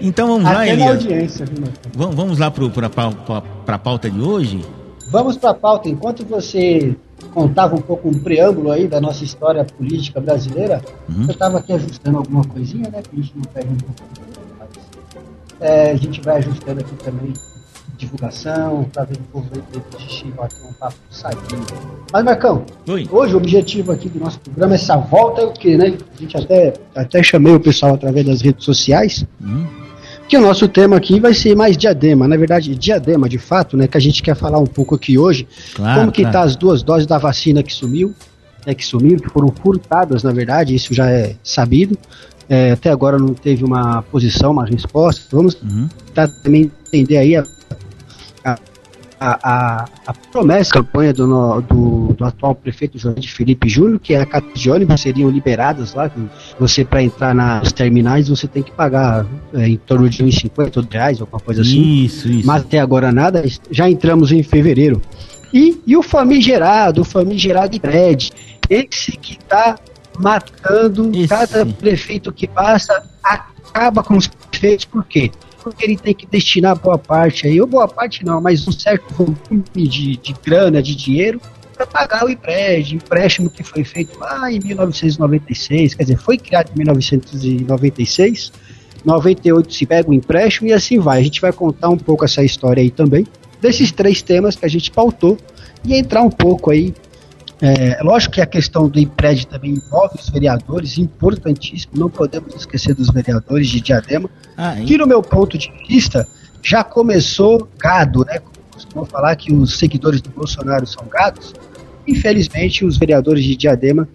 Então vamos lá, Até na Elias. audiência? Vamos, vamos lá para a pauta de hoje? Vamos para a pauta. Enquanto você contava um pouco um preâmbulo aí da nossa história política brasileira, Uhum. eu estava aqui ajustando alguma coisinha, né? Que a gente não perde um pouco é, a gente vai ajustando aqui também divulgação, para ver o povo xixi, bater um papo sadio. Mas, Marcão, Oi. hoje o objetivo aqui do nosso programa, essa volta é o quê, né? A gente até, até chamei o pessoal através das redes sociais, Uhum. Que o nosso tema aqui vai ser mais diadema, na verdade, diadema de fato, né? Que a gente quer falar um pouco aqui hoje. Claro, como que claro. tá as duas doses da vacina que sumiu, né, que sumiram, que foram furtadas, na verdade, isso já é sabido. É, até agora não teve uma posição, uma resposta. Vamos Uhum. tentar também entender aí a, a, a, a- promessa, a campanha do, no- do, do atual prefeito Jorge Felipe Júnior, que é a catas de ônibus seriam liberadas lá, você para entrar nas terminais você tem que pagar é, em torno de uns 50 reais, alguma coisa assim. Isso, isso. Mas até agora nada, já entramos em fevereiro. E, e o famigerado, o famigerado Fred, esse que está matando Esse. cada prefeito que passa, acaba com os prefeitos, por quê? Porque ele tem que destinar boa parte aí, ou boa parte não, mas um certo volume de, de grana, de dinheiro, para pagar o empréstimo, empréstimo que foi feito lá em 1996, quer dizer, foi criado em 1996, 98 se pega o empréstimo e assim vai. A gente vai contar um pouco essa história aí também, desses três temas que a gente pautou, e entrar um pouco aí. É, lógico que a questão do empréstimo também envolve os vereadores, importantíssimo, não podemos esquecer dos vereadores de Diadema, Ah, que no meu ponto de vista já começou gado, né? Como costumam falar que os seguidores do Bolsonaro são gados. Infelizmente, os vereadores de Diadema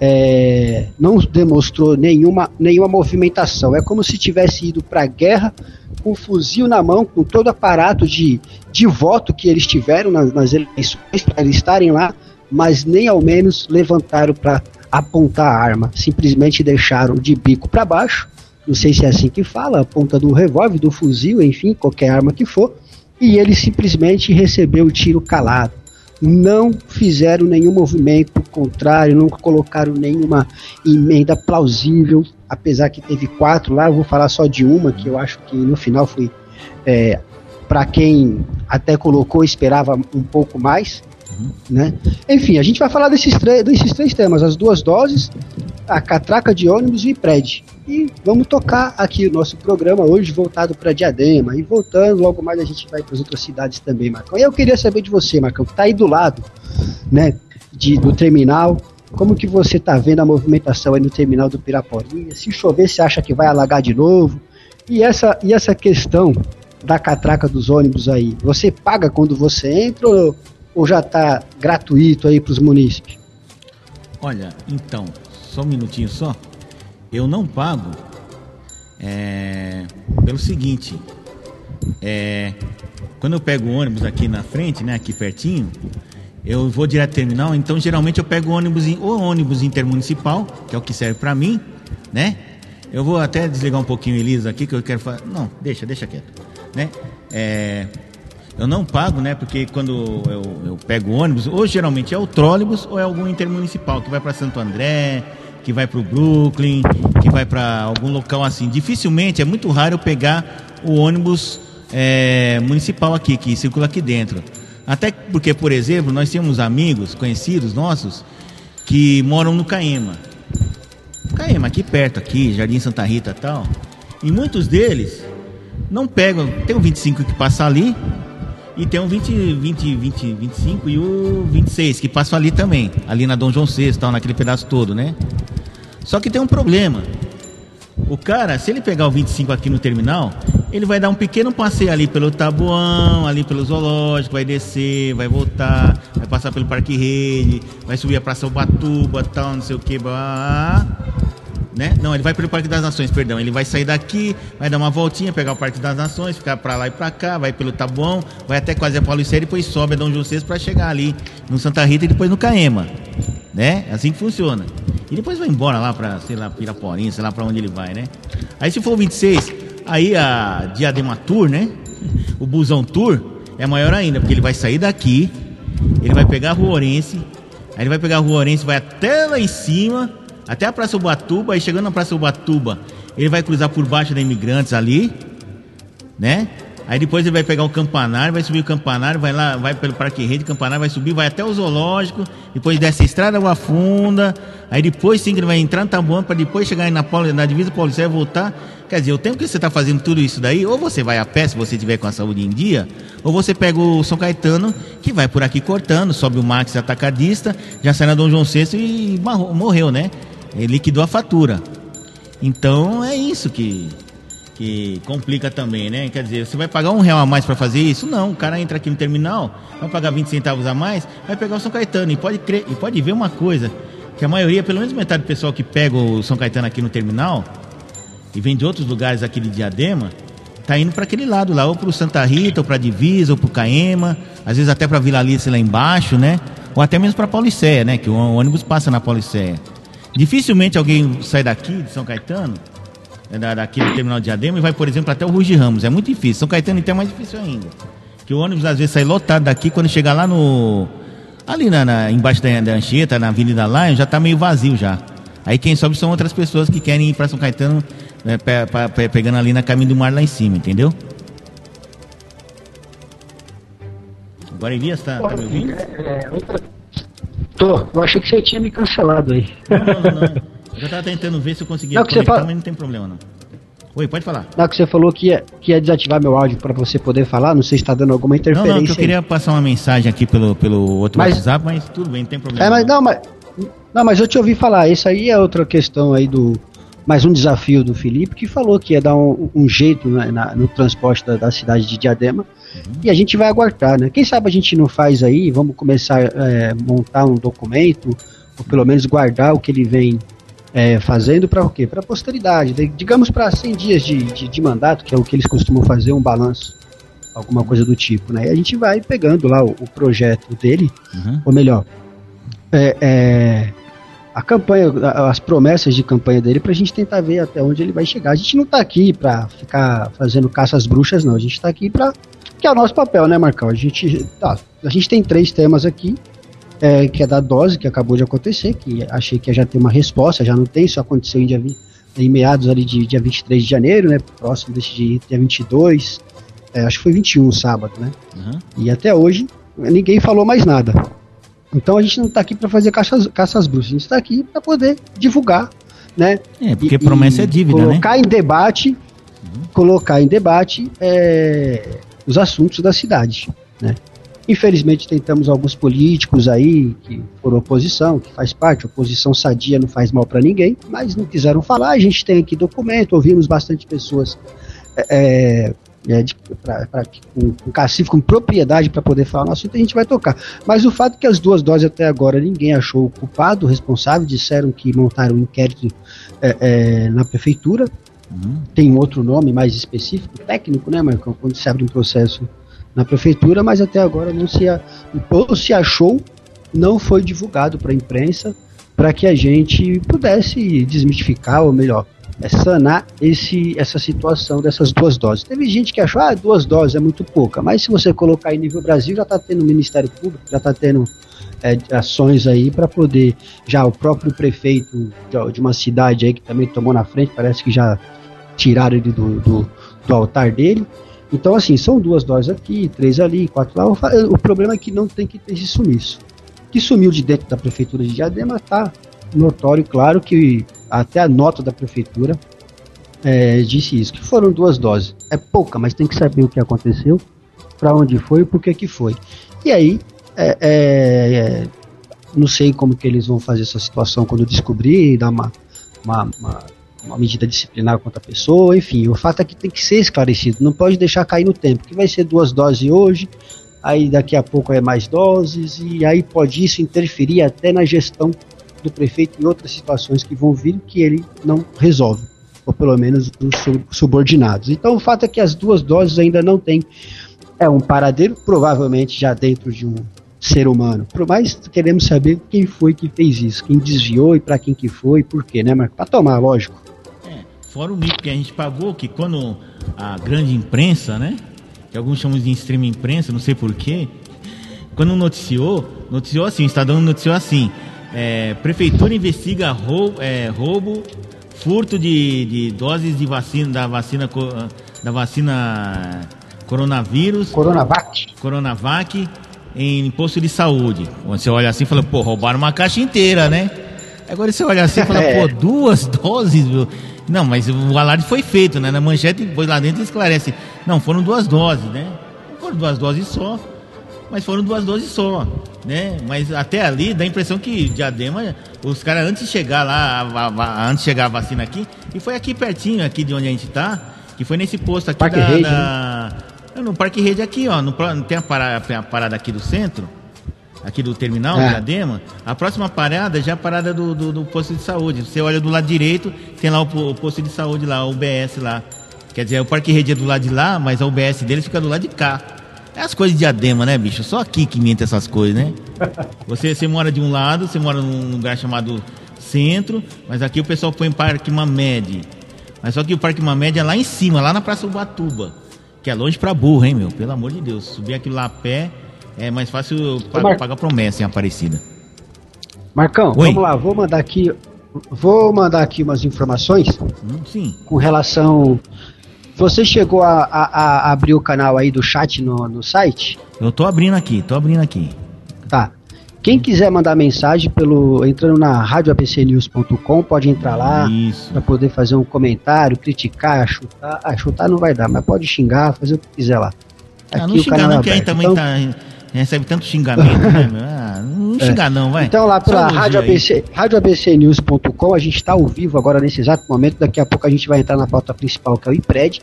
é, não demonstrou nenhuma, nenhuma movimentação. É como se tivesse ido para a guerra com um fuzil na mão, com todo o aparato de, de voto que eles tiveram nas, nas eleições para eles estarem lá, mas nem ao menos levantaram para apontar a arma. Simplesmente deixaram de bico para baixo não sei se é assim que fala, a ponta do revólver, do fuzil, enfim, qualquer arma que for, e ele simplesmente recebeu o tiro calado. Não fizeram nenhum movimento contrário, não colocaram nenhuma emenda plausível, apesar que teve quatro lá, eu vou falar só de uma, que eu acho que no final foi, é, para quem até colocou, esperava um pouco mais, né? Enfim, a gente vai falar desses, três- desses três temas, as duas doses, a catraca de ônibus e IPRED. E vamos tocar aqui o nosso programa hoje voltado para Diadema. E voltando, logo mais a gente vai para as outras cidades também, Marcão. E eu queria saber de você, Marcão, que está aí do lado né, de, do terminal. Como que você está vendo a movimentação aí no terminal do Piraporinha? Se chover, você acha que vai alagar de novo? E essa, e essa questão da catraca dos ônibus aí, você paga quando você entra ou, ou já está gratuito aí para os munícipes? Olha, então, só um minutinho só. Eu não pago é, pelo seguinte. É, quando eu pego o ônibus aqui na frente, né, aqui pertinho, eu vou direto ao terminal, então geralmente eu pego o ônibus, ou ônibus intermunicipal, que é o que serve pra mim, né? Eu vou até desligar um pouquinho o Elisa aqui, que eu quero falar. Não, deixa, deixa quieto. Né? É, eu não pago, né? Porque quando eu, eu pego ônibus, ou geralmente é o trólebus ou é algum intermunicipal que vai para Santo André, que vai para o Brooklyn, que vai para algum local assim. Dificilmente, é muito raro eu pegar o ônibus é, municipal aqui, que circula aqui dentro. Até porque, por exemplo, nós temos amigos, conhecidos nossos, que moram no Caema. Caema, aqui perto, aqui, Jardim Santa Rita e tal. E muitos deles não pegam. Tem o 25 que passa ali. E tem o 20, 20, 20, 25 e o 26 que passam ali também. Ali na Dom João VI, tal, naquele pedaço todo, né? Só que tem um problema. O cara, se ele pegar o 25 aqui no terminal, ele vai dar um pequeno passeio ali pelo Tabuão, ali pelo Zoológico, vai descer, vai voltar, vai passar pelo Parque Rede, vai subir a Praça Ubatuba, tal, não sei o que, blá, né? Não, ele vai pelo Parque das Nações, perdão. Ele vai sair daqui, vai dar uma voltinha, pegar o Parque das Nações, ficar pra lá e pra cá, vai pelo Tabuão, vai até quase a Paulo e depois sobe a Dom VI pra chegar ali no Santa Rita e depois no Caema, né? Assim que funciona. E depois vai embora lá pra, sei lá, Piraporinha, sei lá pra onde ele vai, né? Aí se for o 26, aí a Diadema Tour, né? O Busão Tour é maior ainda, porque ele vai sair daqui, ele vai pegar a Rua Orense, aí ele vai pegar a Rua Orense, vai até lá em cima, até a Praça Ubatuba, aí chegando na Praça Ubatuba, ele vai cruzar por baixo da Imigrantes ali, né? Aí depois ele vai pegar o campanário, vai subir o campanário, vai lá, vai pelo Parque Rede, campanário vai subir, vai até o zoológico, depois desce a estrada Água Funda, aí depois sim que ele vai entrar no Taboão para depois chegar na, na divisa policial e voltar. Quer dizer, o tempo que você está fazendo tudo isso daí, ou você vai a pé se você tiver com a saúde em dia, ou você pega o São Caetano, que vai por aqui cortando, sobe o Max atacadista, já sai na Dom João VI e morreu, né? Ele liquidou a fatura. Então é isso que, que complica também, né? Quer dizer, você vai pagar um real a mais para fazer isso? Não, o cara entra aqui no terminal, vai pagar 20 centavos a mais, vai pegar o São Caetano. E pode, crer, e pode ver uma coisa, que a maioria, pelo menos metade do pessoal que pega o São Caetano aqui no terminal, e vem de outros lugares aqui de Diadema, tá indo para aquele lado lá, ou pro Santa Rita, ou pra Divisa, ou pro Caema, às vezes até pra Vila Alice lá embaixo, né? Ou até mesmo pra Pauliceia, né? Que o ônibus passa na Pauliceia. Dificilmente alguém sai daqui, de São Caetano, né, daqui do terminal de Diadema, e vai, por exemplo, até o Rugi Ramos. É muito difícil. São Caetano então é mais difícil ainda. Que o ônibus às vezes sai lotado daqui, quando chegar lá no. Ali na, na embaixo da, da Anchieta, na Avenida Lion, já está meio vazio já. Aí quem sobe são outras pessoas que querem ir para São Caetano, né, pe, pe, pegando ali na caminho do mar lá em cima, entendeu? Agora Elias, tá, tá me ouvindo? É, é, outra... Tô, eu achei que você tinha me cancelado aí. Não, não, não. Eu já tava tentando ver se eu conseguia não, conectar, fala... mas não tem problema não. Oi, pode falar. Não, que você falou que ia, que ia desativar meu áudio para você poder falar, não sei se está dando alguma interferência. Não, não, que eu queria passar uma mensagem aqui pelo, pelo outro mas... WhatsApp, mas tudo bem, não tem problema. É, mas não, mas não, mas eu te ouvi falar, isso aí é outra questão aí do mais um desafio do Felipe que falou que ia dar um, um jeito na, na, no transporte da, da, cidade de Diadema uhum. e a gente vai aguardar, né? Quem sabe a gente não faz aí, vamos começar a é, montar um documento ou pelo menos guardar o que ele vem é, fazendo para o quê? Para a posteridade, digamos para 100 dias de, de, de, mandato, que é o que eles costumam fazer, um balanço, alguma coisa do tipo, né? E a gente vai pegando lá o, o projeto dele, uhum. ou melhor, é, é, a campanha, as promessas de campanha dele para a gente tentar ver até onde ele vai chegar. A gente não está aqui para ficar fazendo caça às bruxas, não. A gente está aqui para que é o nosso papel, né, Marcão? A gente, tá, a gente tem três temas aqui é, que é da dose, que acabou de acontecer, que achei que já ter uma resposta, já não tem, isso aconteceu em, dia, em meados ali de dia 23 de janeiro, né, próximo desse dia, dia 22, é, acho que foi 21 sábado, né, uhum. e até hoje ninguém falou mais nada. Então a gente não está aqui para fazer caças, caças bruxas, a gente está aqui para poder divulgar, né? É, porque e, promessa é dívida, colocar né? Colocar em debate, uhum. colocar em debate é, os assuntos da cidade, né? Infelizmente tentamos alguns políticos aí que foram oposição, que faz parte, oposição sadia não faz mal para ninguém, mas não quiseram falar. A gente tem aqui documento, ouvimos bastante pessoas é, é, para com, com cacife, com propriedade para poder falar no assunto, a gente vai tocar. Mas o fato é que as duas doses até agora ninguém achou o culpado, o responsável, disseram que montaram um inquérito é, é, na prefeitura. Uhum. Tem um outro nome mais específico, técnico, né, Marcão? Quando se abre um processo na prefeitura, mas até agora não se, ou se achou, não foi divulgado para a imprensa para que a gente pudesse desmistificar, ou melhor, é sanar esse, essa situação dessas duas doses. Teve gente que achou, ah, duas doses é muito pouca, mas se você colocar em nível Brasil, já está tendo Ministério Público, já está tendo é, ações aí para poder, já o próprio prefeito de, de, uma cidade aí que também tomou na frente, parece que já tiraram ele do, do, do altar dele, então, assim, são duas doses aqui, três ali, quatro lá. O problema é que não tem que ter esse sumiço. Que sumiu de dentro da prefeitura de Diadema tá notório, claro que até a nota da prefeitura é, disse isso, que foram duas doses. É pouca, mas tem que saber o que aconteceu, para onde foi e por que que foi. E aí, é, é, é, não sei como que eles vão fazer essa situação quando descobrir, dar uma, uma, uma uma medida disciplinar contra a pessoa, enfim, o fato é que tem que ser esclarecido, não pode deixar cair no tempo, que vai ser duas doses hoje, aí daqui a pouco é mais doses, e aí pode isso interferir até na gestão do prefeito em outras situações que vão vir que ele não resolve, ou pelo menos os subordinados. Então o fato é que as duas doses ainda não têm é um paradeiro, provavelmente já dentro de um ser humano. Por mais queremos saber quem foi que fez isso, quem desviou e para quem que foi, e por quê, né, Marco? Para tomar, lógico. Fora o mico que a gente pagou, que quando a grande imprensa, né? Que alguns chamam de extrema imprensa, não sei porquê. Quando noticiou, noticiou assim, o Estadão noticiou assim. É, prefeitura investiga roubo, é, roubo furto de, de, doses de vacina, da vacina da vacina coronavírus. Coronavac. Coronavac em posto de saúde. Você olha assim e fala, pô, roubaram uma caixa inteira, né? Agora você olha assim e fala, é. pô, duas doses. Não, mas o alarde foi feito, né? Na manchete, depois lá dentro esclarece. Não, foram duas doses, né? Foram duas doses só, mas foram duas doses só, né? Mas até ali dá a impressão que Diadema, os caras antes de chegar lá, a, a, antes de chegar a vacina aqui, e foi aqui pertinho, aqui de onde a gente tá, que foi nesse posto aqui Parque da, Rede, da... Né? No Parque Rede aqui, ó, no, tem a parada, a parada aqui do centro, aqui do terminal, é. Diadema, a próxima parada já é a parada do, do, do, posto de saúde. Você olha do lado direito, tem lá o, o, posto de saúde lá, o UBS lá. Quer dizer, o Parque Rede é do lado de lá, mas a UBS deles fica do lado de cá. É as coisas de diadema, né, bicho? Só aqui que mente essas coisas, né? Você, você mora de um lado, você mora num lugar chamado centro, mas aqui o pessoal põe Parque Mamed. Mas só que o Parque Mamed é lá em cima, lá na Praça Ubatuba. Que é longe pra burro, hein, meu? Pelo amor de Deus. Subir aquilo lá a pé é mais fácil Mar... pagar promessa em Aparecida. Marcão, Oi. vamos lá, vou mandar aqui. Vou mandar aqui umas informações. Sim. Com relação. Você chegou a, a, a, abrir o canal aí do chat no, no site? Eu tô abrindo aqui, tô abrindo aqui. Tá. Quem quiser mandar mensagem pelo entrando na radioabcnews.com, pode entrar lá para poder fazer um comentário, criticar, chutar. Ah, chutar não vai dar, mas pode xingar, fazer o que quiser lá. Ah, não xingar não, é que aí também então, tá recebe tanto xingamento, né, ah, não é. xingar não, vai. Então lá pela Rádio ABC, radioabcnews.com, a gente está ao vivo agora nesse exato momento, daqui a pouco a gente vai entrar na pauta principal, que é o IPRED.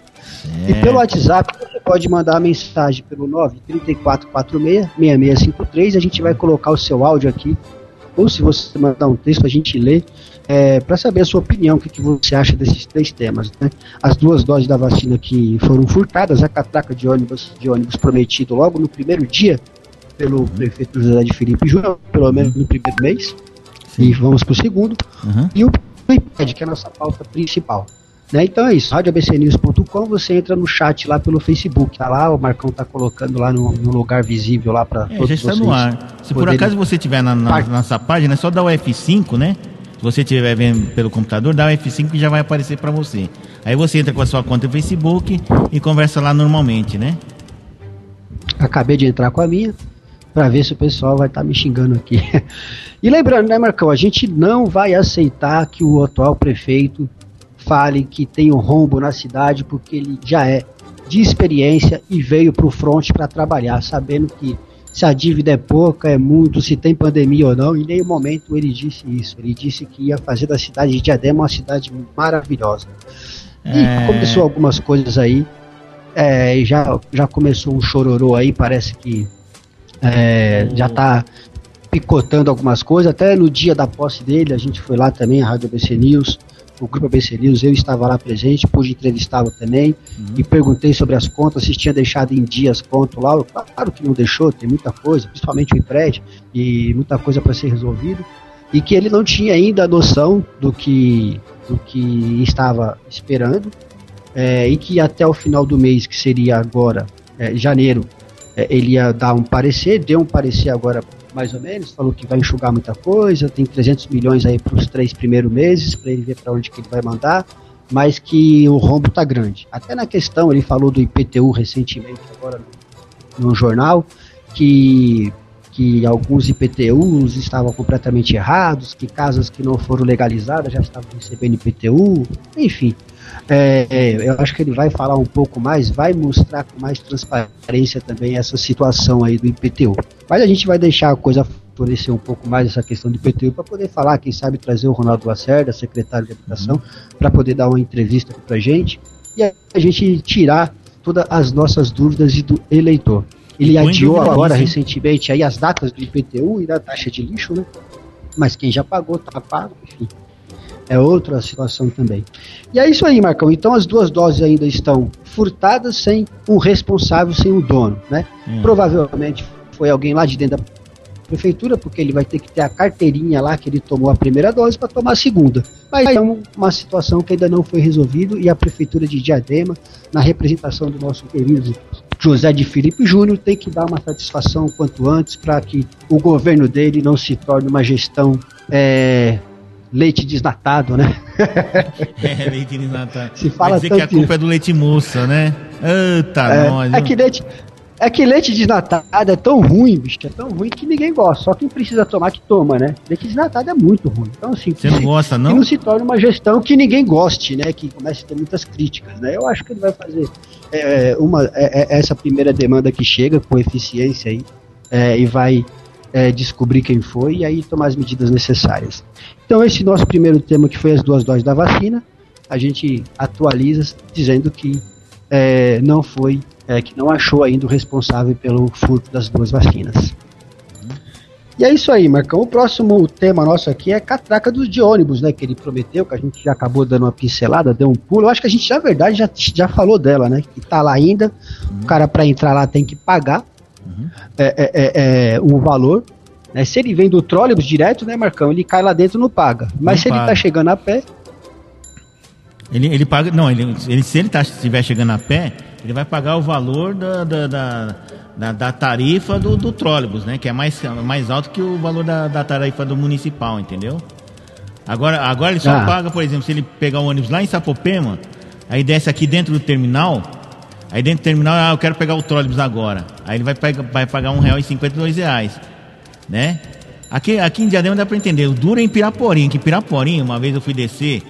É. E pelo WhatsApp, você pode mandar uma mensagem pelo 93446-6653, a gente vai colocar o seu áudio aqui, ou se você mandar um texto, a gente lê, é, para saber a sua opinião, o que, que, você acha desses três temas. Né? As duas doses da vacina que foram furtadas, a catraca de ônibus, de ônibus prometido logo no primeiro dia pelo prefeito José de Felipe Júnior, pelo menos no primeiro mês, Sim. e vamos para o segundo, uhum. e o iPad, que é a nossa pauta principal. Né? Então é isso, radioabcnews.com, você entra no chat lá pelo Facebook, tá lá, o Marcão tá colocando lá no, no lugar visível lá para é, todos já está no ar. Se por acaso você tiver na, na, nossa página, é só dar o F5, né? Se você estiver vendo pelo computador, dá o F5 que já vai aparecer para você. Aí você entra com a sua conta no Facebook e conversa lá normalmente, né? Acabei de entrar com a minha para ver se o pessoal vai estar tá me xingando aqui. e lembrando, né, Marcão, a gente não vai aceitar que o atual prefeito fale que tem um rombo na cidade porque ele já é de experiência e veio para o front para trabalhar, sabendo que se a dívida é pouca, é muito, se tem pandemia ou não. Em nenhum momento ele disse isso. Ele disse que ia fazer da cidade de Diadema uma cidade maravilhosa. E é... começou algumas coisas aí. É, já, já começou um chororô aí, parece que é, já está picotando algumas coisas. Até no dia da posse dele, a gente foi lá também, a Rádio ABC News, o Grupo ABC News, eu estava lá presente, pude entrevistá-lo também uhum. e perguntei sobre as contas, se tinha deixado em dias pronto lá. Claro que não deixou, tem muita coisa, principalmente o empréstimo e muita coisa para ser resolvido. E que ele não tinha ainda noção do que, do que estava esperando, é, e que até o final do mês, que seria agora, é, janeiro, ele ia dar um parecer, deu um parecer agora mais ou menos, falou que vai enxugar muita coisa, tem 300 milhões aí para os três primeiros meses, para ele ver para onde que ele vai mandar, mas que o rombo tá grande. Até na questão, ele falou do IPTU recentemente, agora no, no jornal, que, que alguns IPTUs estavam completamente errados, que casas que não foram legalizadas já estavam recebendo IPTU, enfim. É, é, eu acho que ele vai falar um pouco mais, vai mostrar com mais transparência também essa situação aí do IPTU. Mas a gente vai deixar a coisa florescer um pouco mais essa questão do IPTU para poder falar, quem sabe trazer o Ronaldo Lacerda, secretário de Habitação, uhum. para poder dar uma entrevista para a gente e a gente tirar todas as nossas dúvidas do eleitor. Ele adiou agora isso, recentemente aí as datas do IPTU e da taxa de lixo, né? Mas quem já pagou, tá pago, enfim é outra situação também. E é isso aí, Marcão. Então as duas doses ainda estão furtadas sem o responsável, sem o dono, né? Hum. Provavelmente foi alguém lá de dentro da prefeitura, porque ele vai ter que ter a carteirinha lá que ele tomou a primeira dose para tomar a segunda. Mas é uma situação que ainda não foi resolvida e a prefeitura de Diadema, na representação do nosso querido José de Felipe Júnior, tem que dar uma satisfação quanto antes para que o governo dele não se torne uma gestão é, leite desnatado, né? é, leite desnatado. Se fala Vai dizer que a culpa é do leite moça, né? Eita, é, nós. É que leite, é que leite desnatado é tão ruim, bicho, é tão ruim que ninguém gosta. Só quem precisa tomar que toma, né? Leite desnatado é muito ruim. Então, assim, você não gosta, não? Que não se torne uma gestão que ninguém goste, né? Que comece a ter muitas críticas, né? Eu acho que ele vai fazer é, uma, é, é, essa primeira demanda que chega com eficiência aí é, e vai é, descobrir quem foi e aí tomar as medidas necessárias. Então, esse nosso primeiro tema, que foi as duas doses da vacina, a gente atualiza dizendo que é, não foi é, que não achou ainda o responsável pelo furto das duas vacinas. E é isso aí, Marcão. O próximo tema nosso aqui é catraca dos de ônibus, né? Que ele prometeu, que a gente já acabou dando uma pincelada, deu um pulo. Eu acho que a gente, na verdade, já, já falou dela, né? Que tá lá ainda. Uhum. O cara, para entrar lá, tem que pagar uhum. é, é, é, é, um valor. Né? Se ele vem do trólebus direto, né, Marcão? Ele cai lá dentro não paga. Mas não se paga. ele tá chegando a pé. Ele, ele paga. Não, ele, ele, se ele tá, estiver chegando a pé, ele vai pagar o valor da, da, da, da, da tarifa do, do trólebus, né? Que é mais, mais alto que o valor da, da tarifa do municipal, entendeu? Agora, agora ele só ah. paga, por exemplo, se ele pegar o ônibus lá em Sapopema, aí desce aqui dentro do terminal, aí dentro do terminal, ah, eu quero pegar o trólebus agora. Aí ele vai, pegar, vai pagar um real e cinquenta e dois reais, né? Aqui, aqui em Diadema dá pra entender, o duro é em Piraporinha, que Piraporinha, uma vez eu fui descer,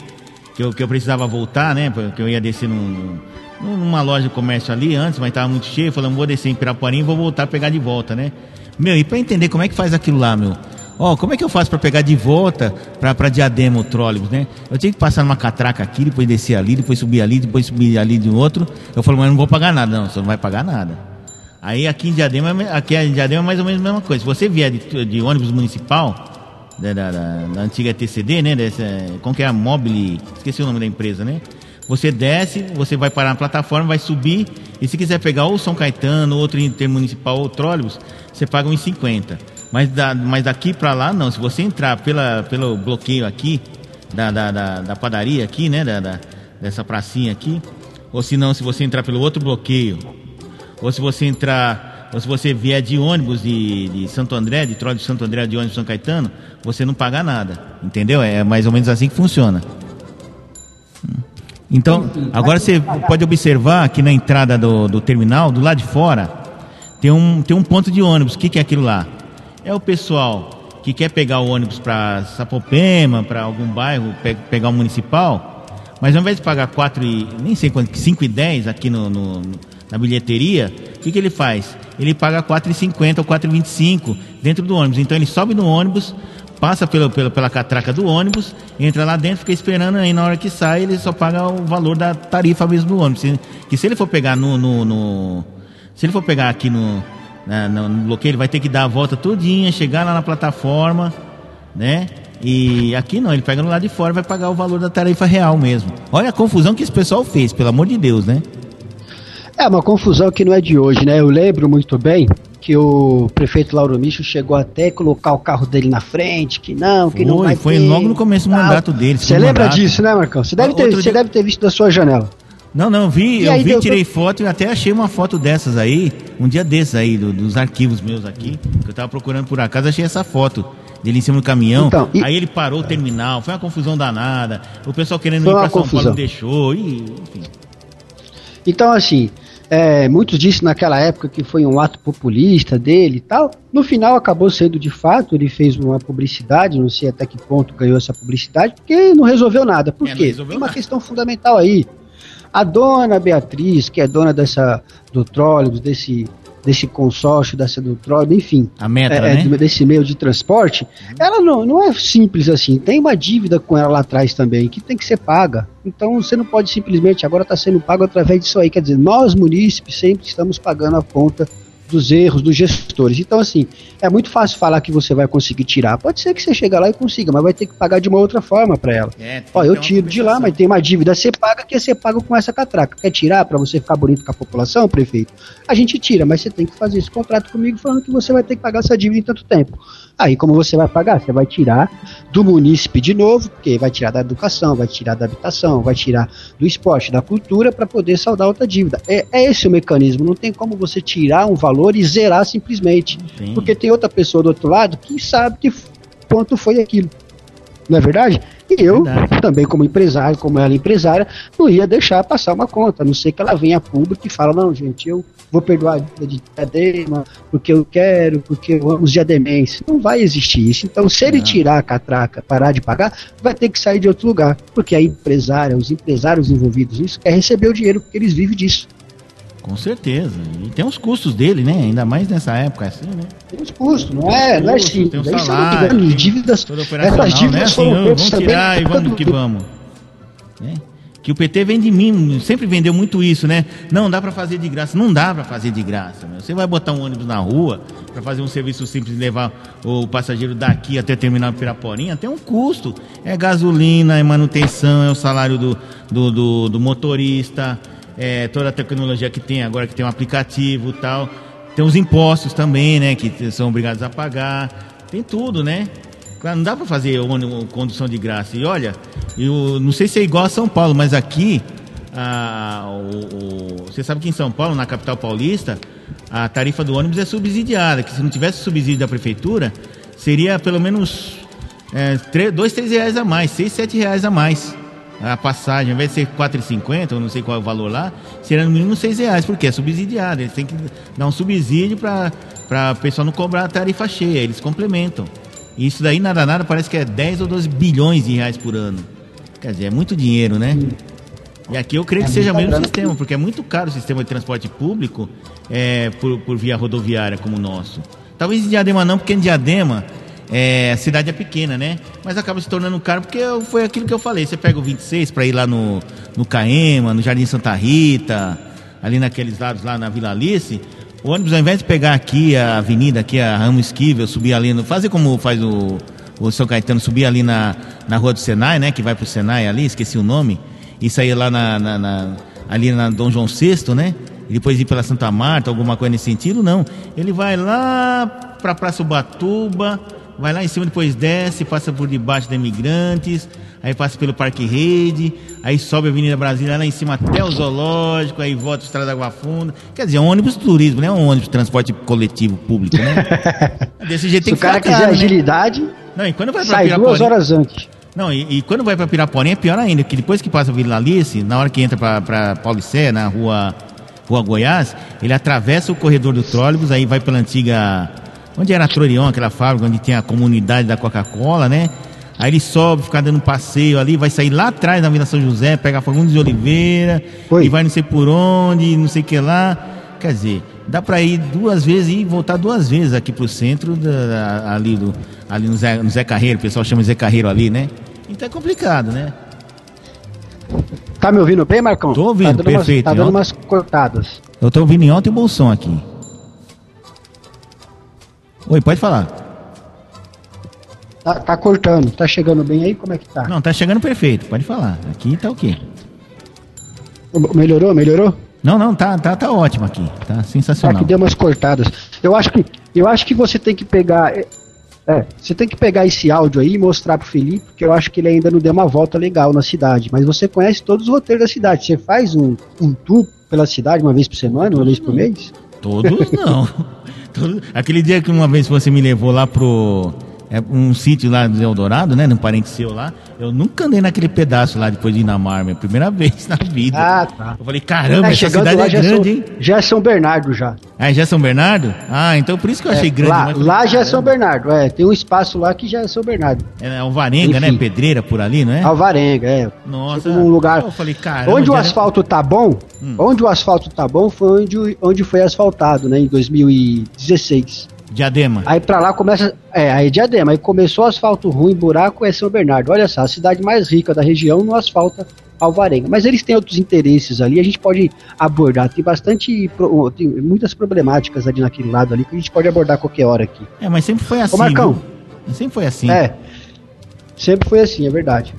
que eu, que eu precisava voltar, né? Porque eu ia descer num, numa loja de comércio ali antes, mas estava muito cheio, falando, vou descer em Piraporim e vou voltar a pegar de volta, né? Meu, e para entender como é que faz aquilo lá, meu? Ó, oh, como é que eu faço para pegar de volta para Diadema o trólebus, né? Eu tinha que passar numa catraca aqui, depois descer ali, depois subir ali, depois subir ali de outro. Eu falo, mas não vou pagar nada, não, você não vai pagar nada. Aí aqui em Diadema, aqui em Diadema é mais ou menos a mesma coisa. Se você vier de, de ônibus municipal, da, da, da, da, antiga TCD, né? Dessa, como que é a Mobile, esqueci o nome da empresa, né? Você desce, você vai parar na plataforma, vai subir, e se quiser pegar ou São Caetano, outro intermunicipal ou trólebus, você paga 1,50. Mas, da, mas daqui para lá não, se você entrar pela, pelo bloqueio aqui, da, da, da, da padaria aqui, né, da, da, dessa pracinha aqui, ou se não, se você entrar pelo outro bloqueio, ou se você entrar, ou se você vier de ônibus de, de Santo André, de trólebus de Santo André, de ônibus de São Caetano, você não paga nada, entendeu? É mais ou menos assim que funciona. Então, agora você pode observar que na entrada do, do terminal, do lado de fora, tem um, tem um ponto de ônibus. O que, que é aquilo lá? É o pessoal que quer pegar o ônibus para Sapopema, para algum bairro, pe pegar o municipal, mas ao invés de pagar 4 e, nem sei quanto, 5 e 10 aqui no, no na bilheteria, o que, que ele faz? Ele paga 4,50 ou 4,25 dentro do ônibus. Então ele sobe no ônibus, passa pela, pela, pela catraca do ônibus, entra lá dentro, fica esperando, aí na hora que sai ele só paga o valor da tarifa mesmo do ônibus. Que se ele for pegar no, no, no se ele for pegar aqui no, na, no, no bloqueio, ele vai ter que dar a volta todinha, chegar lá na plataforma, né? E aqui não, ele pega no lado de fora vai pagar o valor da tarifa real mesmo. Olha a confusão que esse pessoal fez, pelo amor de Deus, né? É uma confusão que não é de hoje, né? Eu lembro muito bem que o prefeito Lauro Micho chegou até colocar o carro dele na frente, que não, que foi, não vai Foi ter, logo no começo do mandato dele. Você lembra mandato. disso, né, Marcão? Você deve, ter, você deve ter visto da sua janela. Não, não, vi, e eu vi, tirei foto e até achei uma foto dessas aí, um dia desses aí, do, dos arquivos meus aqui, que eu tava procurando por acaso, achei essa foto dele em cima do caminhão. Então, e... Aí ele parou o terminal, foi uma confusão danada. O pessoal querendo ir pra São confusão. Paulo deixou, e, enfim. Então, assim, é, muitos disseram naquela época que foi um ato populista dele e tal. No final acabou sendo de fato, ele fez uma publicidade, não sei até que ponto ganhou essa publicidade, porque não resolveu nada. Por é, quê? Tem uma nada. questão fundamental aí. A dona Beatriz, que é dona dessa do trólebus, desse desse consórcio, da Sedutrol, enfim, a meta, é, né? desse meio de transporte, uhum. ela não, não é simples assim. Tem uma dívida com ela lá atrás também, que tem que ser paga. Então você não pode simplesmente, agora está sendo pago através disso aí. Quer dizer, nós munícipes sempre estamos pagando a conta dos erros dos gestores. Então, assim, é muito fácil falar que você vai conseguir tirar. Pode ser que você chegue lá e consiga, mas vai ter que pagar de uma outra forma para ela. É, Ó, eu tiro de lá, mas tem uma dívida, você paga que você paga com essa catraca. Quer tirar para você ficar bonito com a população, prefeito? A gente tira, mas você tem que fazer esse contrato comigo falando que você vai ter que pagar essa dívida em tanto tempo. Aí, como você vai pagar? Você vai tirar do munícipe de novo, porque vai tirar da educação, vai tirar da habitação, vai tirar do esporte, da cultura, para poder saldar outra dívida. É, é, esse o mecanismo. Não tem como você tirar um valor e zerar simplesmente. Sim. Porque tem outra pessoa do outro lado que sabe que quanto foi aquilo. Não é verdade? E eu, verdade. também como empresário, como ela empresária, não ia deixar passar uma conta, a não ser que ela venha a público e fala, não, gente, eu vou perdoar a dívida de diadema, porque eu quero, porque eu amo os diademenses. Não vai existir isso. Então, se ele tirar a catraca, parar de pagar, vai ter que sair de outro lugar, porque a empresária, os empresários envolvidos nisso, quer receber o dinheiro, porque eles vivem disso. Com certeza. E tem os custos dele, né? Ainda mais nessa época assim, né? Tem os custos, não é, não é simples. Tem um é salário, tem dívidas, essas dívidas né? assim, vamos tirar e vamos que vamos. Né? Que o PT vem de mim, sempre vendeu muito isso, né? Não dá para fazer de graça, não dá para fazer de graça. Meu. Você vai botar um ônibus na rua para fazer um serviço simples, levar o passageiro daqui até terminar Piraporinha, tem um custo. É gasolina, é manutenção, é o salário do, do, do, do motorista é, toda a tecnologia que tem agora, que tem um aplicativo tal. Tem os impostos também, né? Que são obrigados a pagar. Tem tudo, né? Claro, não dá para fazer condução de graça. E olha, eu não sei se é igual a São Paulo, mas aqui, a, o, o, você sabe que em São Paulo, na capital paulista, a tarifa do ônibus é subsidiada. Que se não tivesse subsídio da prefeitura, seria pelo menos é, 3, 2, 3 reais a mais, 6, 7 reais a mais a passagem, ao invés de ser 4,50, ou não sei qual é o valor lá, será no mínimo 6 reais, porque é subsidiado. Eles têm que dar um subsídio para o pessoal não cobrar a tarifa cheia, eles complementam. E isso daí, nada, nada, parece que é 10 ou 12 bilhões de reais por ano. Quer dizer, é muito dinheiro, né? E aqui eu creio que é seja o mesmo sistema, porque é muito caro o sistema de transporte público é, por, por via rodoviária como o nosso. Talvez em Diadema não, porque em Diadema é, a cidade é pequena, né? Mas acaba se tornando caro porque foi aquilo que eu falei. Você pega o 26 para ir lá no, no Caema, no Jardim Santa Rita, ali naqueles lados lá na Vila Alice. O ônibus, ao invés de pegar aqui a avenida, aqui a Ramo Esquivel, subir ali, no, fazer como faz o, o São Caetano, subir ali na, na rua do Senai, né? Que vai pro Senai ali, esqueci o nome, e sair lá na, na, na ali na Dom João VI, né? E depois ir pela Santa Marta, alguma coisa nesse sentido, não. Ele vai lá para Praça Ubatuba, vai lá em cima, depois desce, passa por debaixo da Imigrantes, aí passa pelo Parque Rede, aí sobe a Avenida Brasília lá em cima até o Zoológico, aí volta a Estrada da Água Funda. Quer dizer, é um ônibus turismo, não é um ônibus de transporte coletivo público, né? Desse jeito Se tem que Se o cara quiser né? agilidade, não, e quando vai sai duas horas antes. Não, e, e, quando vai para Piraporinha é pior ainda, que depois que passa a Vila Alice, na hora que entra para Paulicé, na rua, rua Goiás, ele atravessa o corredor do trólebus, aí vai pela antiga onde era a Trorion, aquela fábrica onde tem a comunidade da Coca-Cola, né? Aí ele sobe, fica dando passeio ali, vai sair lá atrás na Vila São José, pegar Fagundes de Oliveira, Oi. e vai não sei por onde, não sei o que lá. Quer dizer, dá para ir duas vezes e voltar duas vezes aqui pro centro, da, ali, do, ali no, Zé, no Zé Carreiro, o pessoal chama Zé Carreiro ali, né? Então é complicado, né? Tá me ouvindo bem, Marcão? Tô ouvindo, tá perfeito. Umas, tá dando umas cortadas. Eu tô ouvindo em alto e bom som aqui. Oi, pode falar. Tá, tá, cortando, tá chegando bem aí? Como é que tá? Não, tá chegando perfeito, pode falar. Aqui tá o quê? Melhorou, melhorou? Não, não, tá, tá, tá ótimo aqui. Tá sensacional. Aqui deu umas cortadas. Eu acho que, eu acho que você tem que pegar. É, é, você tem que pegar esse áudio aí e mostrar pro Felipe, porque eu acho que ele ainda não deu uma volta legal na cidade. Mas você conhece todos os roteiros da cidade. Você faz um, um tour pela cidade uma vez por semana, uma vez por mês? Todos não. Aquele dia que uma vez você me levou lá pro é um sítio lá do Eldorado, né? Num parente seu lá. Eu nunca andei naquele pedaço lá depois de Inamar, minha primeira vez na vida. Ah, tá. Eu falei, caramba, é, essa cidade é grande, São, hein? Já é São Bernardo já. Ah, já é São Bernardo? Ah, então por isso que eu achei é, grande. Lá, lá já é São Bernardo, é. Tem um espaço lá que já é São Bernardo. É Alvarenga, né? Enfim. né? Pedreira por ali, não é? Alvarenga, é. Nossa. Um lugar. Eu falei, caramba. Onde o asfalto tá bom, hum. onde o asfalto tá bom foi onde, onde foi asfaltado, né? Em 2016. Diadema. Aí pra lá começa. É, aí Diadema. Aí começou asfalto ruim, buraco é São Bernardo. Olha só, a cidade mais rica da região no asfalto Alvarenga. Mas eles têm outros interesses ali, a gente pode abordar. Tem bastante. Tem muitas problemáticas ali naquele lado ali que a gente pode abordar a qualquer hora aqui. É, mas sempre foi assim. Ô, Marcão. Viu? Sempre foi assim. É. Sempre foi assim, é verdade.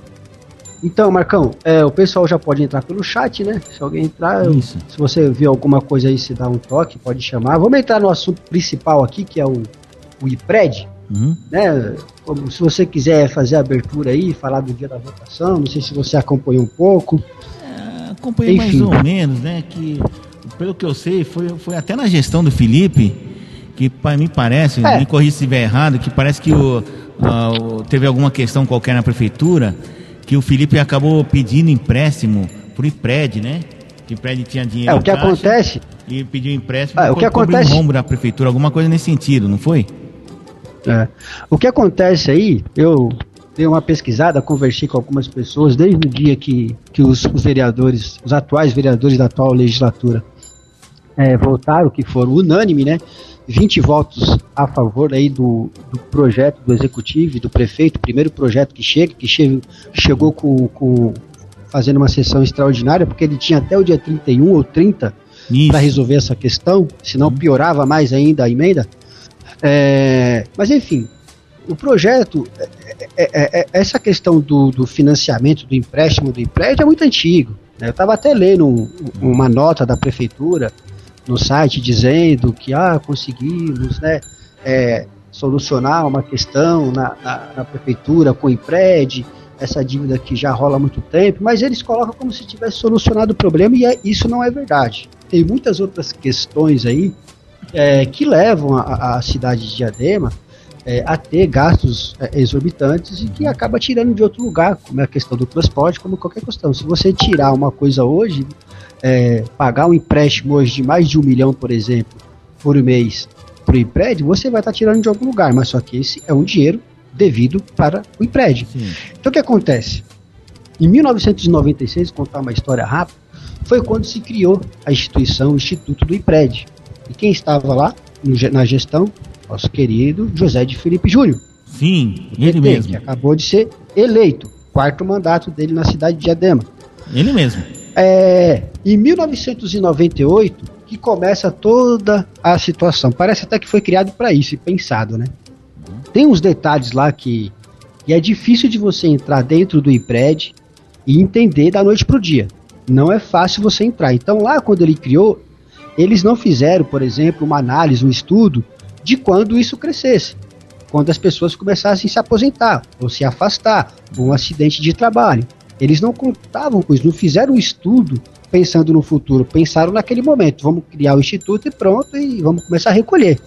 Então, Marcão, é, o pessoal já pode entrar pelo chat, né? Se alguém entrar, eu, se você viu alguma coisa aí, se dá um toque, pode chamar. Vamos entrar no assunto principal aqui, que é o, o IPRED. Uhum. Né? Como, se você quiser fazer a abertura aí, falar do dia da votação, não sei se você acompanhou um pouco. É, acompanhei Enfim. mais ou menos, né? Que, pelo que eu sei, foi, foi até na gestão do Felipe que para mim parece, é. me corrija se estiver errado, que parece que o, uh, teve alguma questão qualquer na prefeitura, que o Felipe acabou pedindo empréstimo pro IPRED, né? Que o IPRED tinha dinheiro. É, o que acontece. E pediu empréstimo é, o que acontece... um ombro da prefeitura, alguma coisa nesse sentido, não foi? É. O que acontece aí, eu dei uma pesquisada, conversei com algumas pessoas desde o dia que, que os, os vereadores, os atuais vereadores da atual legislatura é, votaram, que foram unânime, né? 20 votos a favor aí do, do projeto do executivo e do prefeito, primeiro projeto que chega, que che chegou com, com fazendo uma sessão extraordinária, porque ele tinha até o dia 31 ou 30 para resolver essa questão, senão uhum. piorava mais ainda a emenda. É, mas enfim, o projeto, é, é, é, essa questão do, do, financiamento, do empréstimo do empréstimo é muito antigo. Né? Eu estava até lendo um, uma nota da prefeitura no site dizendo que ah, conseguimos né, é, solucionar uma questão na, na, na prefeitura com o IPRED, essa dívida que já rola há muito tempo, mas eles colocam como se tivesse solucionado o problema e é, isso não é verdade. Tem muitas outras questões aí é, que levam a, a, cidade de Diadema é, a ter gastos é, exorbitantes e que acaba tirando de outro lugar, como é a questão do transporte, como qualquer questão. Se você tirar uma coisa hoje, é, pagar um empréstimo hoje de mais de um milhão, por exemplo, por mês para o empréstimo, você vai estar tá tirando de algum lugar, mas só que esse é um dinheiro devido para o empréstimo. Sim. Então o que acontece? Em 1996, contar uma história rápida, foi quando se criou a instituição, o Instituto do IPRED. E quem estava lá na gestão? Nosso querido José de Felipe Júnior. Sim, ele PT, mesmo. Que acabou de ser eleito, quarto mandato dele na cidade de Diadema. Ele mesmo. É, em 1998 que começa toda a situação. Parece até que foi criado para isso e pensado, né? Tem uns detalhes lá que, que é difícil de você entrar dentro do IPRED e entender da noite pro dia. Não é fácil você entrar. Então lá quando ele criou, eles não fizeram, por exemplo, uma análise, um estudo de quando isso crescesse. Quando as pessoas começassem a se aposentar ou se afastar por um acidente de trabalho. Eles não contavam com isso, não fizeram um estudo pensando no futuro, pensaram naquele momento, vamos criar o instituto e pronto, e vamos começar a recolher.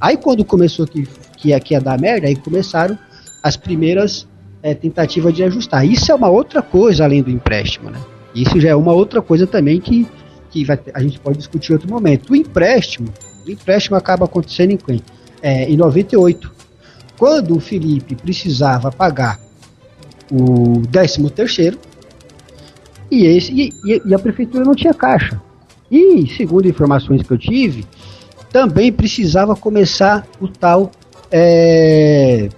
Aí quando começou que, que, que ia dar merda, aí começaram as primeiras é, tentativas de ajustar. Isso é uma outra coisa além do empréstimo, né? Isso já é uma outra coisa também que que vai, a gente pode discutir em outro momento. O empréstimo, o empréstimo acaba acontecendo em, é, em 98, quando o Felipe precisava pagar o 13 terceiro e, esse, e, e, a prefeitura não tinha caixa. E, segundo informações que eu tive, também precisava começar o tal é,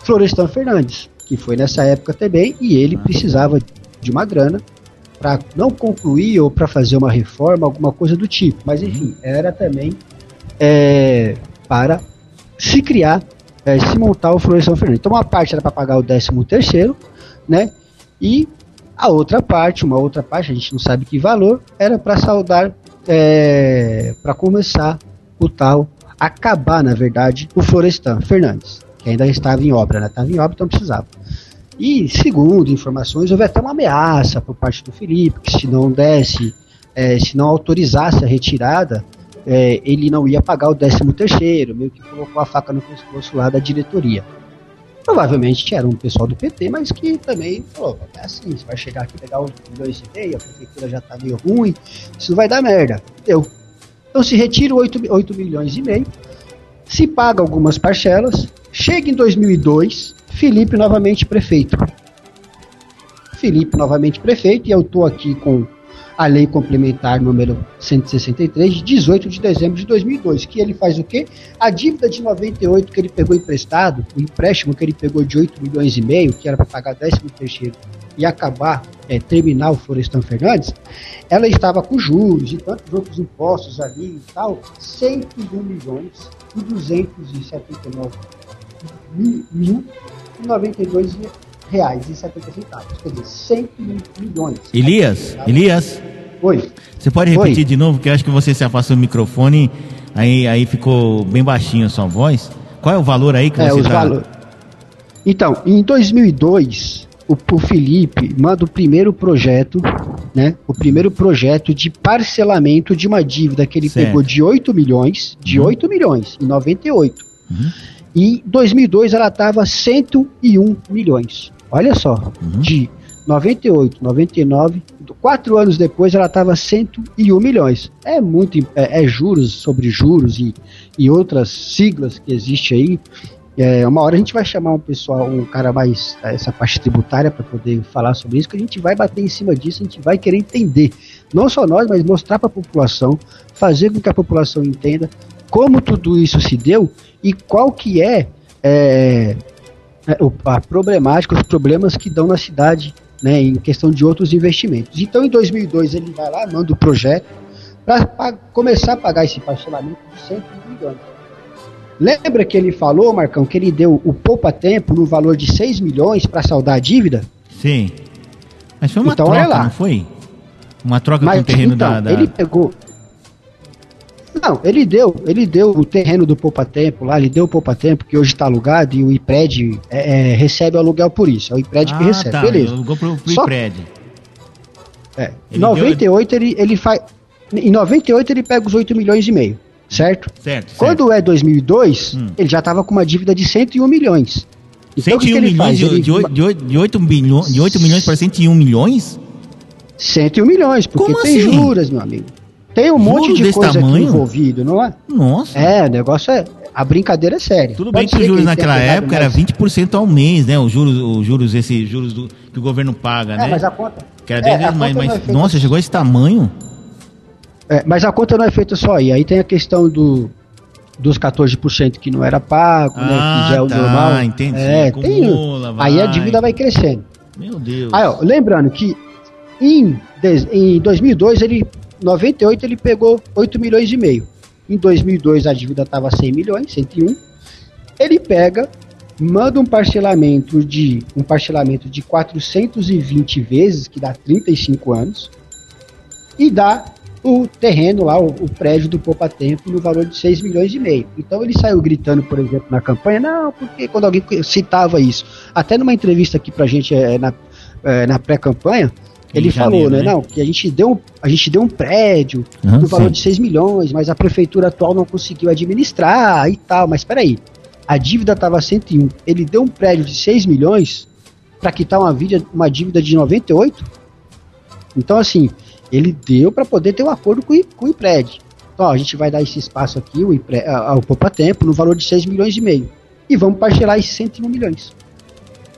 Florestan Fernandes, que foi nessa época também, e ele precisava de uma grana para não concluir ou para fazer uma reforma, alguma coisa do tipo. Mas enfim, era também é, para se criar, é, se montar o Florestan Fernandes. Então uma parte era para pagar o 13 terceiro, né? E a outra parte, uma outra parte, a gente não sabe que valor, era para saudar, é, para começar o tal, acabar na verdade, o Florestan Fernandes, que ainda estava em obra, né? Estava em obra, então precisava. E, segundo informações, houve até uma ameaça por parte do Felipe, que se não desse, é, se não autorizasse a retirada, é, ele não ia pagar o 13 terceiro, meio que colocou a faca no pescoço lá da diretoria. Provavelmente era um pessoal do PT, mas que também falou, é assim, você vai chegar aqui pegar 8 milhões e meio, a prefeitura já tá meio ruim, isso vai dar merda. Deu. Então se retira 8, 8 milhões e meio, se paga algumas parcelas, chega em 2002, Felipe novamente prefeito. Felipe novamente prefeito, e eu estou aqui com a lei complementar número 163 de 18 de dezembro de 2002, que ele faz o quê? A dívida de 98 que ele pegou emprestado, o empréstimo que ele pegou de 8 milhões e meio, que era para pagar 13 terceiro e acabar, é, terminar o Florestan Fernandes, ela estava com juros e tantos outros impostos ali e tal, 101 milhões e 279 mil 92 reais e 70 centavos, quer dizer, 100 milhões. Elias, Elias. Oi. Você pode repetir Oi. de novo, que eu acho que você se afastou do microfone, aí, aí ficou bem baixinho a sua voz. Qual é o valor aí que é, você está... Valor... Então, em 2002, o, o Felipe manda o primeiro projeto né, o primeiro projeto de parcelamento de uma dívida que ele Certo. pegou de 8 milhões, de Uhum. 8 milhões, em 98. Uhum. E em 2002 ela estava 101 milhões. Olha só, Uhum. de 98, 99, quatro anos depois ela estava 101 milhões. É muito, é, é juros sobre juros e, e outras siglas que existe aí. É, uma hora a gente vai chamar um pessoal, um cara mais é, essa parte tributária para poder falar sobre isso, que a gente vai bater em cima disso, a gente vai querer entender, não só nós, mas mostrar para a população, fazer com que a população entenda como tudo isso se deu e qual que é, é, é, a problemática, os problemas que dão na cidade, né, em questão de outros investimentos. Então, em 2002 ele vai lá, manda o projeto para começar a pagar esse parcelamento de 100 milhões. Lembra que ele falou, Marcão, que ele deu o poupa-tempo no valor de 6 milhões para saldar a dívida? Sim. Mas foi uma Então, olha troca, lá. não foi? Uma troca com Mas o terreno então, da, da- ele pegou. Não, ele deu, ele deu o terreno do Poupa Tempo lá, ele deu o Poupa Tempo que hoje está alugado e o IPRED é, é, recebe o aluguel por isso. É o IPRED que ah, recebe, tá. beleza. Alugou pro, pro Só- prédio. É. Em Ele 98 ele, ele faz. Em 98 ele pega os 8 milhões e meio, certo? Certo, certo. Quando é 2002, Hum. ele já estava com uma dívida de 101 milhões. Então, o que 101 que ele milhões faz? de, Ele- de, oito- de, oito- de 8 bilhões, de 8 milhões para 101 milhões? 101 milhões, porque Como tem assim? juros, meu amigo. Tem um Juro monte de coisa aqui envolvido, não é? Nossa. É, o negócio é. A brincadeira é séria. Tudo Pode bem que os juros naquela época era mais- 20% ao mês, né? Os juros, os juros, esses juros do, que o governo paga, É, né? mas a conta. Que era é, 10 a vezes mais, conta mas é feita- nossa, chegou a esse tamanho? é, mas a conta não é feita só aí. Aí tem a questão do, dos 14% que não era pago, né? Ah, Que já é o tá, normal. entendi. É, tem, Acumula, aí a vai. dívida vai crescendo. Meu Deus. Aí, ó, lembrando que em, em 2002, ele, 98, ele pegou 8 milhões e meio. Em 2002, a dívida estava 100 milhões, 101. Ele pega, manda um parcelamento de um parcelamento de 420 vezes, que dá 35 anos, e dá o terreno lá, o, o prédio do Poupa Tempo, no valor de 6 milhões e meio. Então ele saiu gritando, por exemplo, na campanha, não, porque quando alguém citava isso, até numa entrevista aqui pra gente é, na, é, na pré-campanha, ele janeiro, falou, né, né? não, que a gente deu, um- a gente deu um prédio Aham, no valor sim. de 6 milhões, mas a prefeitura atual não conseguiu administrar e tal, mas peraí, a dívida estava 101, ele deu um prédio de 6 milhões para quitar uma, vida, uma dívida de 98? Então, assim, ele deu para poder ter um acordo com, com o IPRED. Então, ó, a gente vai dar esse espaço aqui, o, IPRED, ao Poupa Tempo, no valor de 6 milhões e meio. E vamos parcelar esses 101 milhões.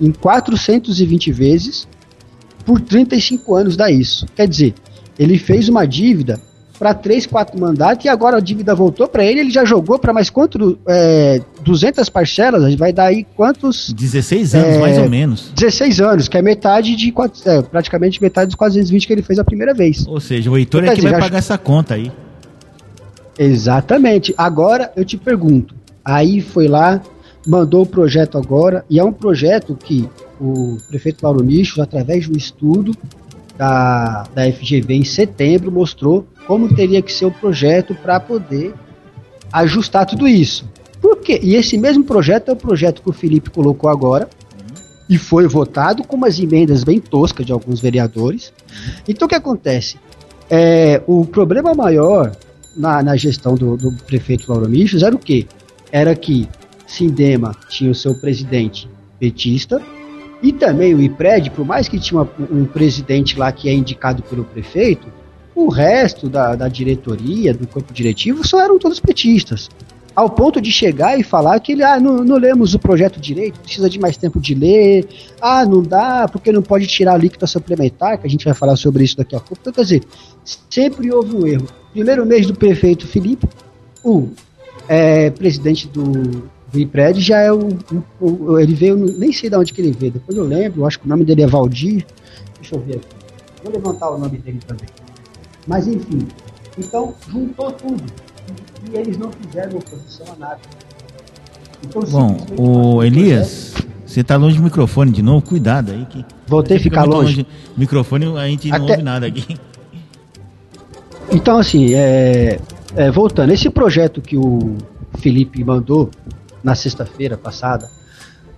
Em 420 vezes, por 35 anos dá isso. Quer dizer, ele fez uma dívida para 3, 4 mandatos e agora a dívida voltou para ele, ele já jogou para mais quanto? É, 200 parcelas, vai dar aí quantos? 16 anos, É, mais ou menos. 16 anos, que é metade de é, praticamente metade dos 420 que ele fez a primeira vez. Ou seja, o Heitor Quer é que dizer, vai pagar essa conta aí. Exatamente. Agora eu te pergunto, aí foi lá, mandou o projeto agora, e é um projeto que o prefeito Lauro Nichos, através de um estudo da, da FGV em setembro, mostrou como teria que ser o projeto para poder ajustar tudo isso. Por quê? E esse mesmo projeto é o projeto que o Felipe colocou agora, e foi votado com umas emendas bem toscas de alguns vereadores. Então o que acontece? É, o problema maior na, na gestão do, do prefeito Lauro Michos era o quê? Era que Sindema tinha o seu presidente petista e também o IPRED, por mais que tinha um presidente lá que é indicado pelo prefeito, o resto da, da diretoria, do corpo diretivo, só eram todos petistas. Ao ponto de chegar e falar que ele, ah, não, não lemos o projeto direito, precisa de mais tempo de ler, ah, não dá, porque não pode tirar a líquida suplementar, que a gente vai falar sobre isso daqui a pouco. Então, quer dizer, sempre houve um erro. Primeiro mês do prefeito Felipe, o é, presidente do, do IPRED já é o, o- o- Ele veio, nem sei de onde que ele veio, depois eu lembro, acho que o nome dele é Valdir. Deixa eu ver aqui. Vou levantar o nome dele também. Mas enfim, então juntou tudo. E, eles não fizeram oposição a nada. Então, Bom, o Elias, você tá longe do microfone de novo, cuidado aí que. Voltei a ficar longe. do Microfone, a gente não Até- ouve nada aqui. Então, assim, é, é, voltando, esse projeto que o Felipe mandou na sexta-feira passada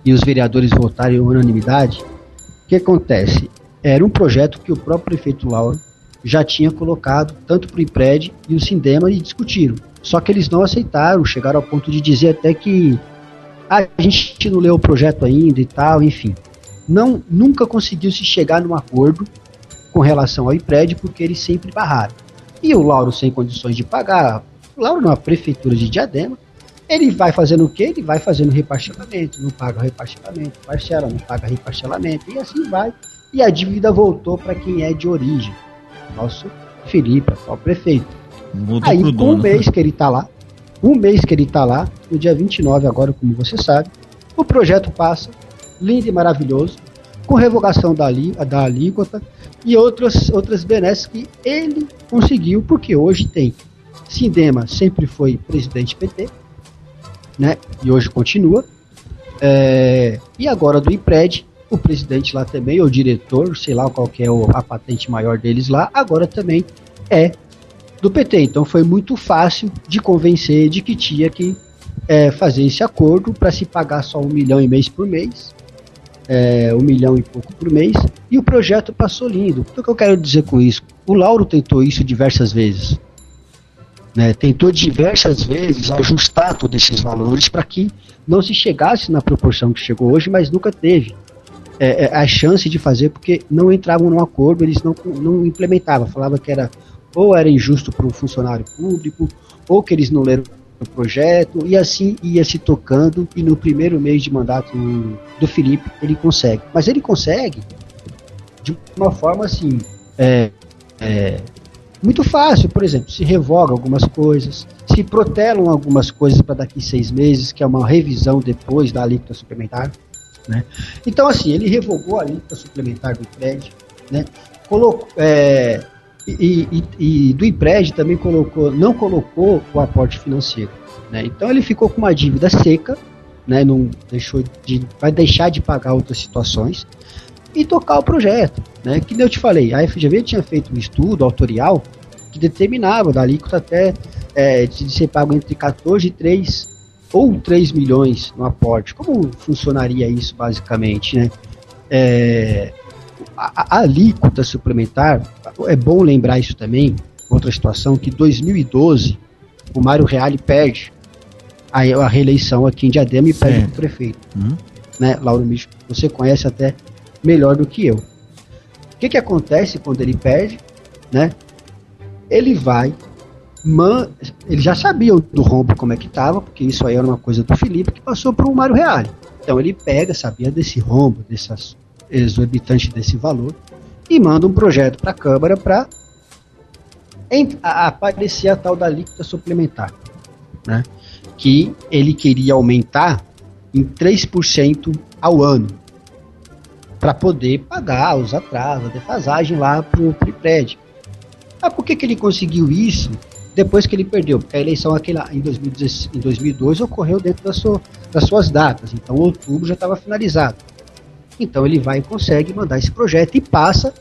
e os vereadores votaram em unanimidade, o que acontece? Era um projeto que o próprio prefeito Lauro já tinha colocado tanto para o IPRED e o Sindema e discutiram. Só que eles não aceitaram, chegaram ao ponto de dizer até que ah, a gente não leu o projeto ainda e tal, enfim. Não, nunca conseguiu se chegar num acordo com relação ao IPRED porque eles sempre barraram. E o Lauro sem condições de pagar, o Lauro na prefeitura de Diadema, ele vai fazendo o quê? Ele vai fazendo reparcelamento, não paga reparcelamento, parcela, não paga reparcelamento, e assim vai. E a dívida voltou para quem é de origem, nosso Felipe, atual prefeito. Voltou Aí, com um mês que ele está lá, um mês que ele está lá, no dia 29 agora, como você sabe, o projeto passa, lindo e maravilhoso, com revogação da, da alíquota e outras, outras benesses que ele conseguiu, porque hoje tem Sindema sempre foi presidente PT, né? E hoje continua. É, e agora do IPRED, o presidente lá também, o diretor, sei lá qual que é a patente maior deles lá, agora também é do PT. Então foi muito fácil de convencer de que tinha que é, fazer esse acordo para se pagar só um milhão e mês por mês, é, um milhão e pouco por mês, e o projeto passou lindo. O que eu quero dizer com isso? O Lauro tentou isso diversas vezes. Né, tentou diversas vezes ajustar todos esses valores para que não se chegasse na proporção que chegou hoje, mas nunca teve é, é, a chance de fazer porque não entravam num acordo, eles não, não implementavam, falava que era ou era injusto para o funcionário público, ou que eles não leram o projeto, e assim ia se tocando, e no primeiro mês de mandato do Felipe ele consegue. Mas ele consegue de uma forma assim, é, é, muito fácil, por exemplo, se revoga algumas coisas, se protelam algumas coisas para daqui seis meses, que é uma revisão depois da alíquota suplementar. Né? Então, assim, ele revogou a alíquota suplementar do IPRED, né? colocou, é, e, e, e, do IPRED também colocou, não colocou o aporte financeiro. Né? Então, ele ficou com uma dívida seca, né? não deixou de, vai deixar de pagar outras situações e tocar o projeto. Né? Que eu te falei, a FGV tinha feito um estudo autorial que determinava da alíquota até é, de ser pago entre 14 e 3 ou 3 milhões no aporte. Como funcionaria isso basicamente? Né? É, a, a alíquota suplementar, é bom lembrar isso também, outra situação, que em 2012 o Mário Reale perde a, a reeleição aqui em Diadema e perde o prefeito. Uhum. Né, Lauro Micho, você conhece até melhor do que eu. O que, que acontece quando ele perde? Né? Ele vai, man, ele já sabia do rombo como é que estava, porque isso aí era uma coisa do Felipe que passou para o Mário Reale. Então ele pega, sabia desse rombo, dessas exorbitante desse valor, e manda um projeto para a Câmara para aparecer a tal da alíquota suplementar, né? que ele queria aumentar em 3% ao ano para poder pagar os atrasos, a defasagem lá para o prédio. Ah, por que, que ele conseguiu isso depois que ele perdeu? Porque a eleição aquela, em, 2010, em 2002 ocorreu dentro da sua, das suas datas, então outubro já estava finalizado. Então ele vai e consegue mandar esse projeto e passa,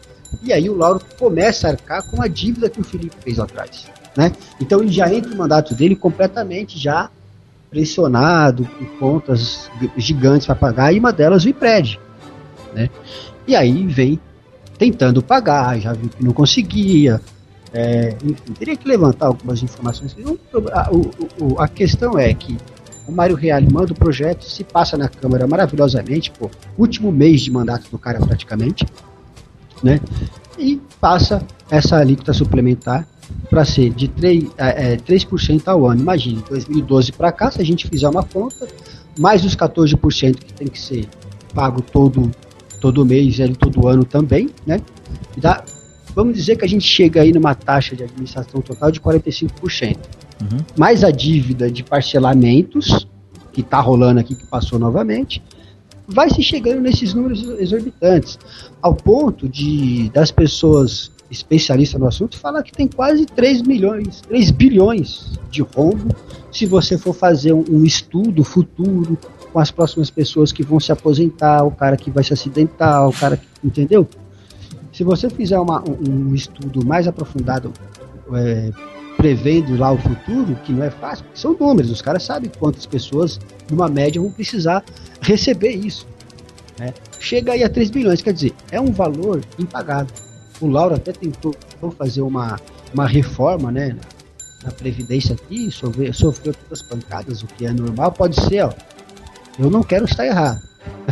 e aí o Lauro começa a arcar com a dívida que o Felipe fez lá atrás. Né? Então ele já entra no mandato dele completamente já pressionado, com contas gigantes para pagar, e uma delas o IPRED né? E aí vem tentando pagar, já viu que não conseguia, é, enfim, teria que levantar algumas informações. A, o, a questão é que o Mário Reale manda o projeto, se passa na Câmara maravilhosamente, pô, último mês de mandato do cara praticamente, né? E passa essa alíquota suplementar para ser de 3%, é, 3% é, ao ano. Imagine, 2012 para cá, se a gente fizer uma conta, mais os 14% que tem que ser pago todo todo mês, ele todo ano também, né? Dá, vamos dizer que a gente chega aí numa taxa de administração total de 45%. Uhum. Mais a dívida de parcelamentos, que está rolando aqui, que passou novamente, vai se chegando nesses números exorbitantes, ao ponto de das pessoas especialistas no assunto falar que tem quase 3 milhões, 3 bilhões de rombo se você for fazer um, um estudo futuro com as próximas pessoas que vão se aposentar, o cara que vai se acidentar, o cara que. Entendeu? Se você fizer uma, um, estudo mais aprofundado, é, prevendo lá o futuro, que não é fácil, são números, os caras sabem quantas pessoas, numa média, vão precisar receber isso. Né? Chega aí a 3 bilhões, quer dizer, é um valor impagável. O Lauro até tentou tentou fazer uma, uma reforma, né? Na Previdência aqui, sofreu, sofreu todas as pancadas, o que é normal, pode ser, ó. Eu não quero estar errado.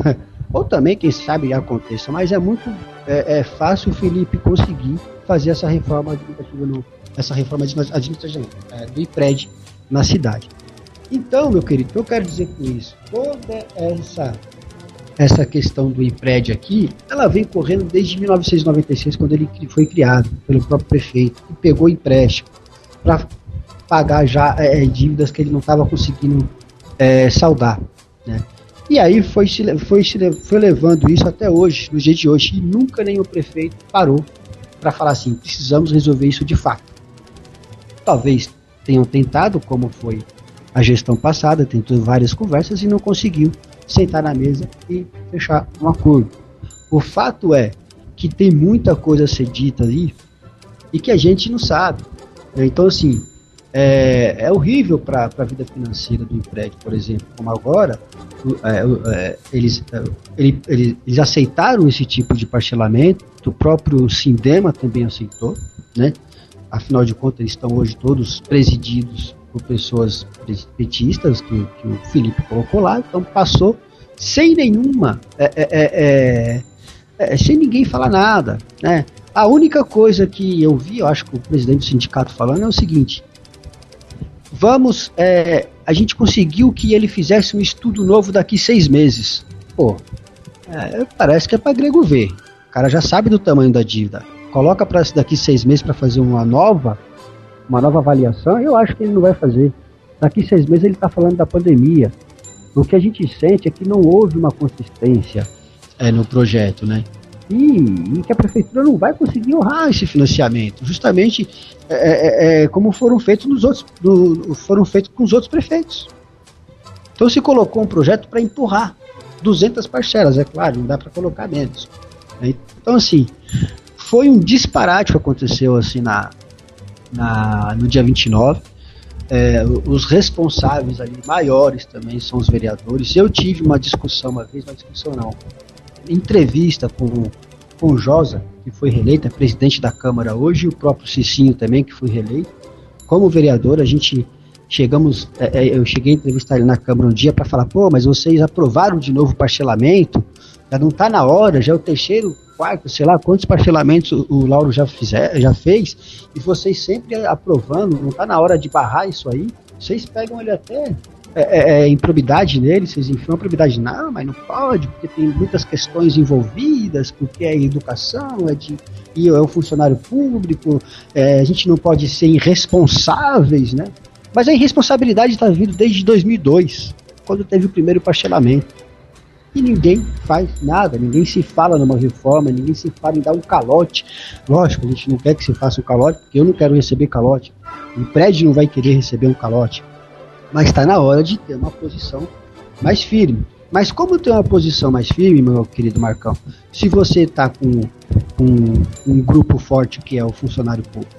Ou também, quem sabe, aconteça, mas é muito é, é fácil o Felipe conseguir fazer essa reforma administrativa, no, essa reforma administrativa é, do IPRED na cidade. Então, meu querido, eu quero dizer com isso? Toda essa essa questão do IPRED aqui, ela vem correndo desde 1996, quando ele foi criado pelo próprio prefeito, e pegou empréstimo para pagar já é, dívidas que ele não estava conseguindo é, saldar. Né? E aí foi, foi, foi levando isso até hoje, no dia de hoje, e nunca nenhum prefeito parou para falar assim: precisamos resolver isso de fato. Talvez tenham tentado, como foi a gestão passada, tentou várias conversas e não conseguiu sentar na mesa e fechar um acordo. O fato é que tem muita coisa a ser dita ali e que a gente não sabe. Então, assim, é, é horrível para a vida financeira do empréstimo, por exemplo, como agora, é, é, eles, é, ele, eles, eles aceitaram esse tipo de parcelamento, o próprio Sindema também aceitou, né? Afinal de contas, eles estão hoje todos presididos por pessoas petistas que, que, o Felipe colocou lá, então passou sem nenhuma, é, é, é, sem ninguém falar nada, né? A única coisa que eu vi, eu acho que o presidente do sindicato falando é o seguinte: vamos, é, a gente conseguiu que ele fizesse um estudo novo daqui seis meses. Pô, é, parece que é para grego ver. O cara já sabe do tamanho da dívida. Coloca para daqui seis meses para fazer uma nova, uma nova avaliação. Eu acho que ele não vai fazer. Daqui seis meses ele está falando da pandemia. O que a gente sente é que não houve uma consistência é, no projeto, né? E, e, que a prefeitura não vai conseguir honrar esse financiamento, justamente é, é, é, como foram feitos nos outros, do, foram feitos com os outros prefeitos. Então se colocou um projeto para empurrar 200 parcelas, é claro, não dá para colocar menos. Né? Então assim, foi um disparate que aconteceu assim na, na no dia 29. É, os responsáveis ali maiores também são os vereadores. Eu tive uma discussão uma vez, uma discussão não, entrevista com, com o Josa, que foi reeleito, é presidente da Câmara hoje, e o próprio Cicinho também, que foi reeleito. Como vereador, a gente chegamos, é, é eu cheguei a entrevistar ele na Câmara um dia para falar, pô, mas vocês aprovaram de novo o parcelamento, já não está na hora, já é o terceiro, quarto, sei lá quantos parcelamentos o, o Lauro já, fizer, já fez, e vocês sempre aprovando, não está na hora de barrar isso aí, vocês pegam ele até é, é, é, improbidade nele, vocês enfiam improbidade, não, mas não pode, porque tem muitas questões envolvidas, porque é educação, é de e é um funcionário público, é, a gente não pode ser irresponsáveis, né? Mas a irresponsabilidade está vindo desde 2002, quando teve o primeiro parcelamento. E ninguém faz nada, ninguém se fala numa reforma, ninguém se fala em dar um calote. Lógico, a gente não quer que se faça um calote, porque eu não quero receber calote. O prédio não vai querer receber um calote mas está na hora de ter uma posição mais firme. Mas como ter uma posição mais firme, meu querido Marcão, se você está com, um grupo forte que é o funcionário público,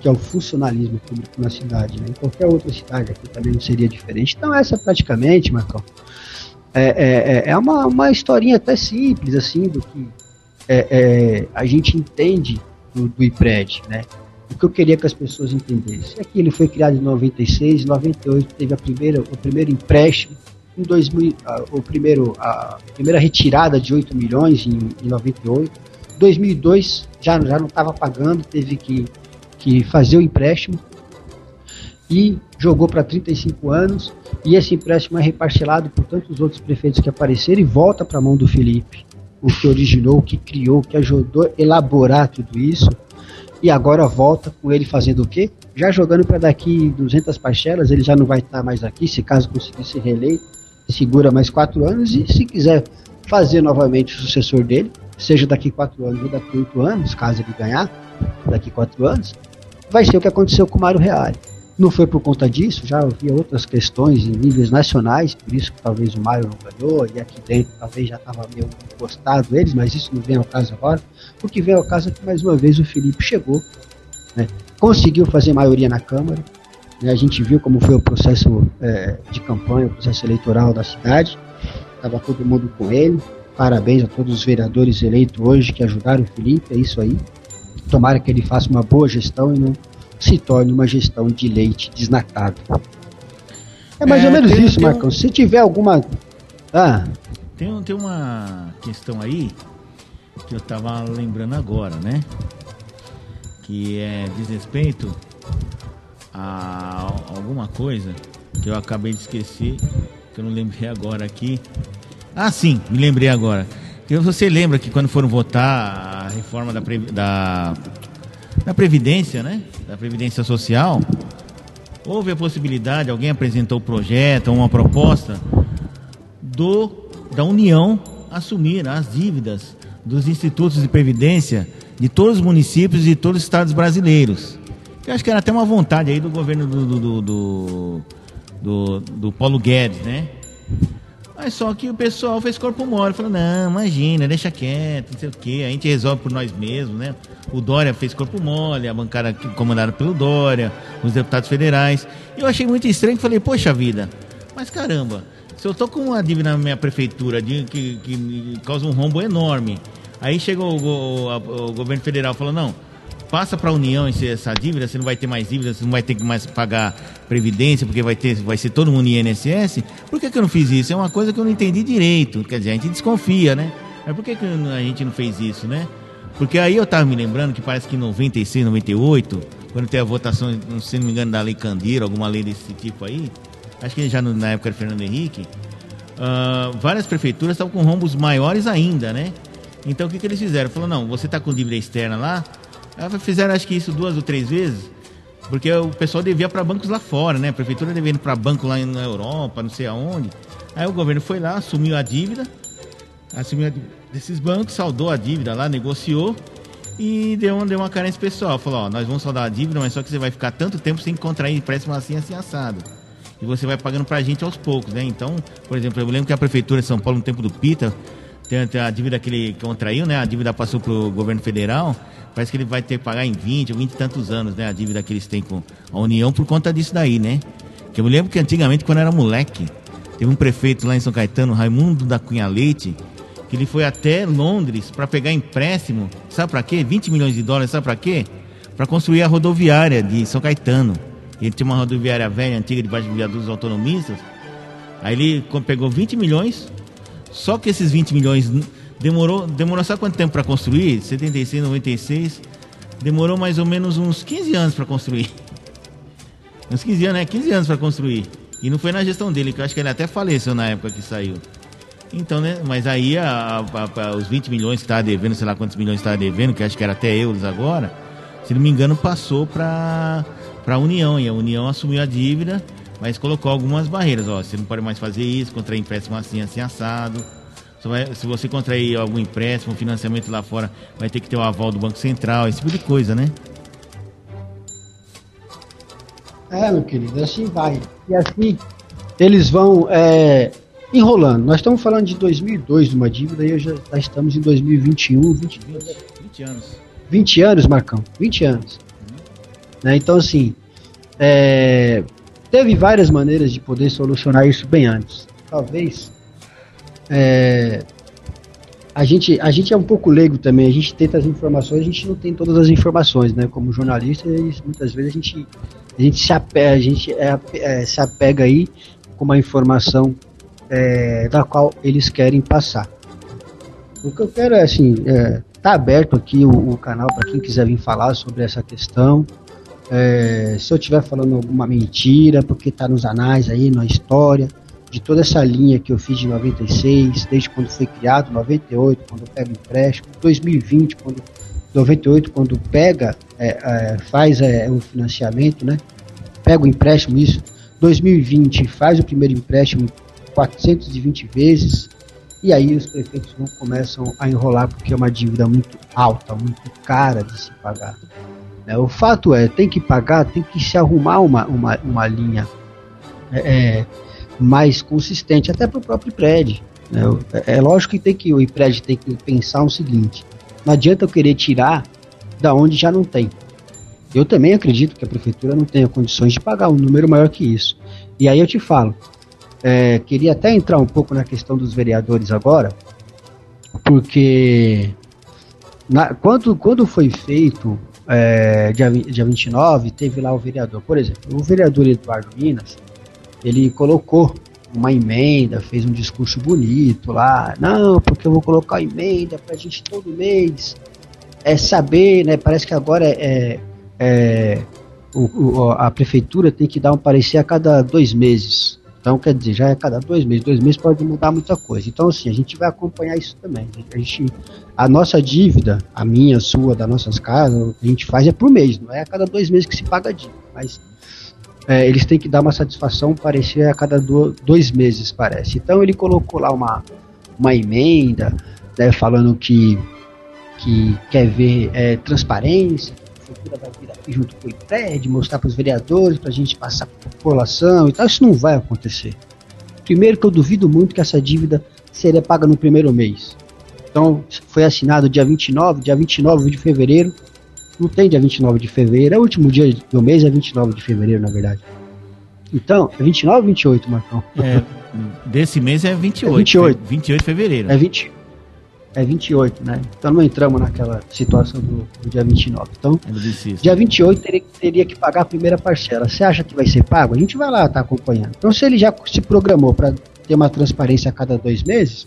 que é o funcionalismo público na cidade, né? em qualquer outra cidade aqui também não seria diferente. Então essa praticamente, Marcão, é, é, é, é uma, uma historinha até simples, assim, do que é, é, a gente entende do, do IPRED, né? O que eu queria que as pessoas entendessem. É que ele foi criado em 96, em 98 teve a primeira, o primeiro empréstimo, em 2000, a, o primeiro, a primeira retirada de 8 milhões em, em 98, 2002 já, já não estava pagando, teve que, que fazer o empréstimo. E jogou para 35 anos. E esse empréstimo é reparcelado por tantos outros prefeitos que apareceram e volta para a mão do Felipe, o que originou, o que criou, o que ajudou a elaborar tudo isso e agora volta com ele fazendo o quê? Já jogando para daqui 200 parcelas, ele já não vai estar mais aqui, se caso conseguir ser reeleito, segura mais quatro anos e se quiser fazer novamente o sucessor dele, seja daqui quatro anos ou daqui oito anos, caso ele ganhar, daqui quatro anos, vai ser o que aconteceu com o Mário Reale. Não foi por conta disso, já havia outras questões em níveis nacionais, por isso que talvez o Mário não ganhou, e aqui dentro talvez já estava meio encostado eles, mas isso não vem ao caso agora. O que vem ao caso é que mais uma vez o Felipe chegou, né, conseguiu fazer maioria na Câmara, né, a gente viu como foi o processo é, de campanha, o processo eleitoral da cidade, estava todo mundo com ele, parabéns a todos os vereadores eleitos hoje que ajudaram o Felipe, é isso aí. tomara que ele faça uma boa gestão e não se torne uma gestão de leite desnatado. É mais é, ou menos tem, isso, tem Marcão. Um... Se tiver alguma. Ah. Tem, tem uma questão aí que eu tava lembrando agora, né? Que é diz respeito a alguma coisa que eu acabei de esquecer, que eu não lembrei agora aqui. Ah, sim, me lembrei agora. Você lembra que quando foram votar a reforma da, da, da Previdência, né? Da Previdência Social, houve a possibilidade, alguém apresentou o projeto, uma proposta do, da União assumir as dívidas dos institutos de previdência de todos os municípios e de todos os estados brasileiros. Eu acho que era até uma vontade aí do governo do, do, do, do, do Paulo Guedes, né? Mas só que o pessoal fez corpo mole, falou, não, imagina, deixa quieto, não sei o quê, a gente resolve por nós mesmos, né? O Dória fez corpo mole, a bancada comandada pelo Dória, os deputados federais. Eu achei muito estranho, falei, poxa vida, mas caramba, se eu tô com uma dívida na minha prefeitura de, que, que causa um rombo enorme, aí chegou o, o, o governo federal e falou, não, passa para a União essa dívida, você não vai ter mais dívida, você não vai ter que mais pagar previdência, porque vai ter, vai ser todo mundo INSS. Por que, que eu não fiz isso? É uma coisa que eu não entendi direito. Quer dizer, a gente desconfia, né? Mas por que, que a gente não fez isso, né? Porque aí eu estava me lembrando que parece que em 96, 98, quando tem a votação, se não me engano, da Lei Candeiro, alguma lei desse tipo aí, acho que já na época era Fernando Henrique, uh, várias prefeituras estavam com rombos maiores ainda, né? Então o que, que eles fizeram? Falou, não, você está com dívida externa lá, Fizeram acho que isso duas ou três vezes, porque o pessoal devia para bancos lá fora, né? A prefeitura ir para banco lá na Europa, não sei aonde. Aí o governo foi lá, assumiu a dívida, assumiu a dívida desses bancos, saldou a dívida lá, negociou e deu, deu uma carência pessoal. Falou, ó, nós vamos saldar a dívida, mas só que você vai ficar tanto tempo sem contrair empréstimo assim, assim, assado. E você vai pagando pra gente aos poucos, né? Então, por exemplo, eu lembro que a prefeitura de São Paulo, no tempo do Pita, tem a dívida que ele contraiu, né? A dívida passou pro governo federal. Parece que ele vai ter que pagar em 20 ou 20 e tantos anos, né? A dívida que eles têm com a União por conta disso daí, né? Que eu me lembro que antigamente, quando era moleque, teve um prefeito lá em São Caetano, Raimundo da Cunha Leite, que ele foi até Londres para pegar empréstimo, sabe para quê? 20 milhões de dólares, sabe para quê? Para construir a rodoviária de São Caetano. Ele tinha uma rodoviária velha, antiga, debaixo de viadutos autonomistas. Aí ele pegou 20 milhões, só que esses 20 milhões Demorou, demorou sabe quanto tempo para construir? 76, 96. Demorou mais ou menos uns 15 anos para construir. Uns 15 anos, né? 15 anos para construir. E não foi na gestão dele, que eu acho que ele até faleceu na época que saiu. Então, né? Mas aí a, a, a, os 20 milhões que estava devendo, sei lá quantos milhões estava devendo, que acho que era até euros agora, se não me engano, passou para a União. E a União assumiu a dívida, mas colocou algumas barreiras. Ó, você não pode mais fazer isso, contrair empréstimo assim, assim, assado vai, se você contrair algum empréstimo, financiamento lá fora, vai ter que ter o aval do Banco Central, esse tipo de coisa, né? É, meu querido, assim vai. E assim, eles vão é, enrolando. Nós estamos falando de 2002 de uma dívida e já, já estamos em 2021, 20, 20, 20 anos. 20 anos, Marcão, 20 anos. Né, então, assim, é, teve várias maneiras de poder solucionar isso bem antes. Talvez é, a gente, a gente é um pouco leigo também, a gente tenta as informações, a gente não tem todas as informações, né? Como jornalista, muitas vezes a gente, a gente, se, apega, a gente é, é, se apega aí com uma informação é, da qual eles querem passar. O que eu quero é assim, é, tá aberto aqui o, o canal para quem quiser vir falar sobre essa questão. É, se eu estiver falando alguma mentira, porque tá nos anais aí, na história, de toda essa linha que eu fiz de 96, desde quando foi criado, 98, quando eu pego empréstimo, 2020, quando 98, quando pega, é, é, faz é, o financiamento, né? Pega o empréstimo, isso. 2020 faz o primeiro empréstimo 420 vezes, e aí os prefeitos não começam a enrolar porque é uma dívida muito alta, muito cara de se pagar. É, o fato é, tem que pagar, tem que se arrumar uma, uma, uma linha. É, é mais consistente, até para o próprio prédio. Né? É, é lógico que tem que o prédio tem que pensar o seguinte: não adianta eu querer tirar da onde já não tem. Eu também acredito que a prefeitura não tenha condições de pagar um número maior que isso. E aí eu te falo, é, queria até entrar um pouco na questão dos vereadores agora, porque na, quando, quando foi feito é, dia, dia 29, teve lá o vereador. Por exemplo, o vereador Eduardo Minas, ele colocou uma emenda, fez um discurso bonito lá. Não, porque eu vou colocar emenda pra gente todo mês é saber, né? Parece que agora é, é o, o, a prefeitura tem que dar um parecer a cada dois meses. Então, quer dizer, já é cada dois meses. Dois meses pode mudar muita coisa. Então, assim, a gente vai acompanhar isso também. A, gente, a nossa dívida, a minha, a sua, das nossas casas, a gente faz é por mês. Não é a cada dois meses que se paga a dívida. Mas é, eles têm que dar uma satisfação, parecer a cada do, dois meses, parece. Então, ele colocou lá uma, uma emenda, né, falando que, que quer ver é, transparência, prefeitura vai vir aqui junto com o IPRED, mostrar para os vereadores, para a gente passar para a população e tal. Isso não vai acontecer. Primeiro que eu duvido muito que essa dívida seria paga no primeiro mês. Então, foi assinado dia 29, dia 29 de fevereiro. Não tem dia 29 de fevereiro, é o último dia do mês, é 29 de fevereiro, na verdade. Então, é 29 ou 28, Marcão? É, desse mês é 28. É 28. 28 de fevereiro. É 20, é 28, né? Então não entramos naquela situação do, do dia 29. Então, é dia 28 teria, teria que pagar a primeira parcela. Você acha que vai ser pago? A gente vai lá, tá acompanhando. Então, se ele já se programou para ter uma transparência a cada dois meses,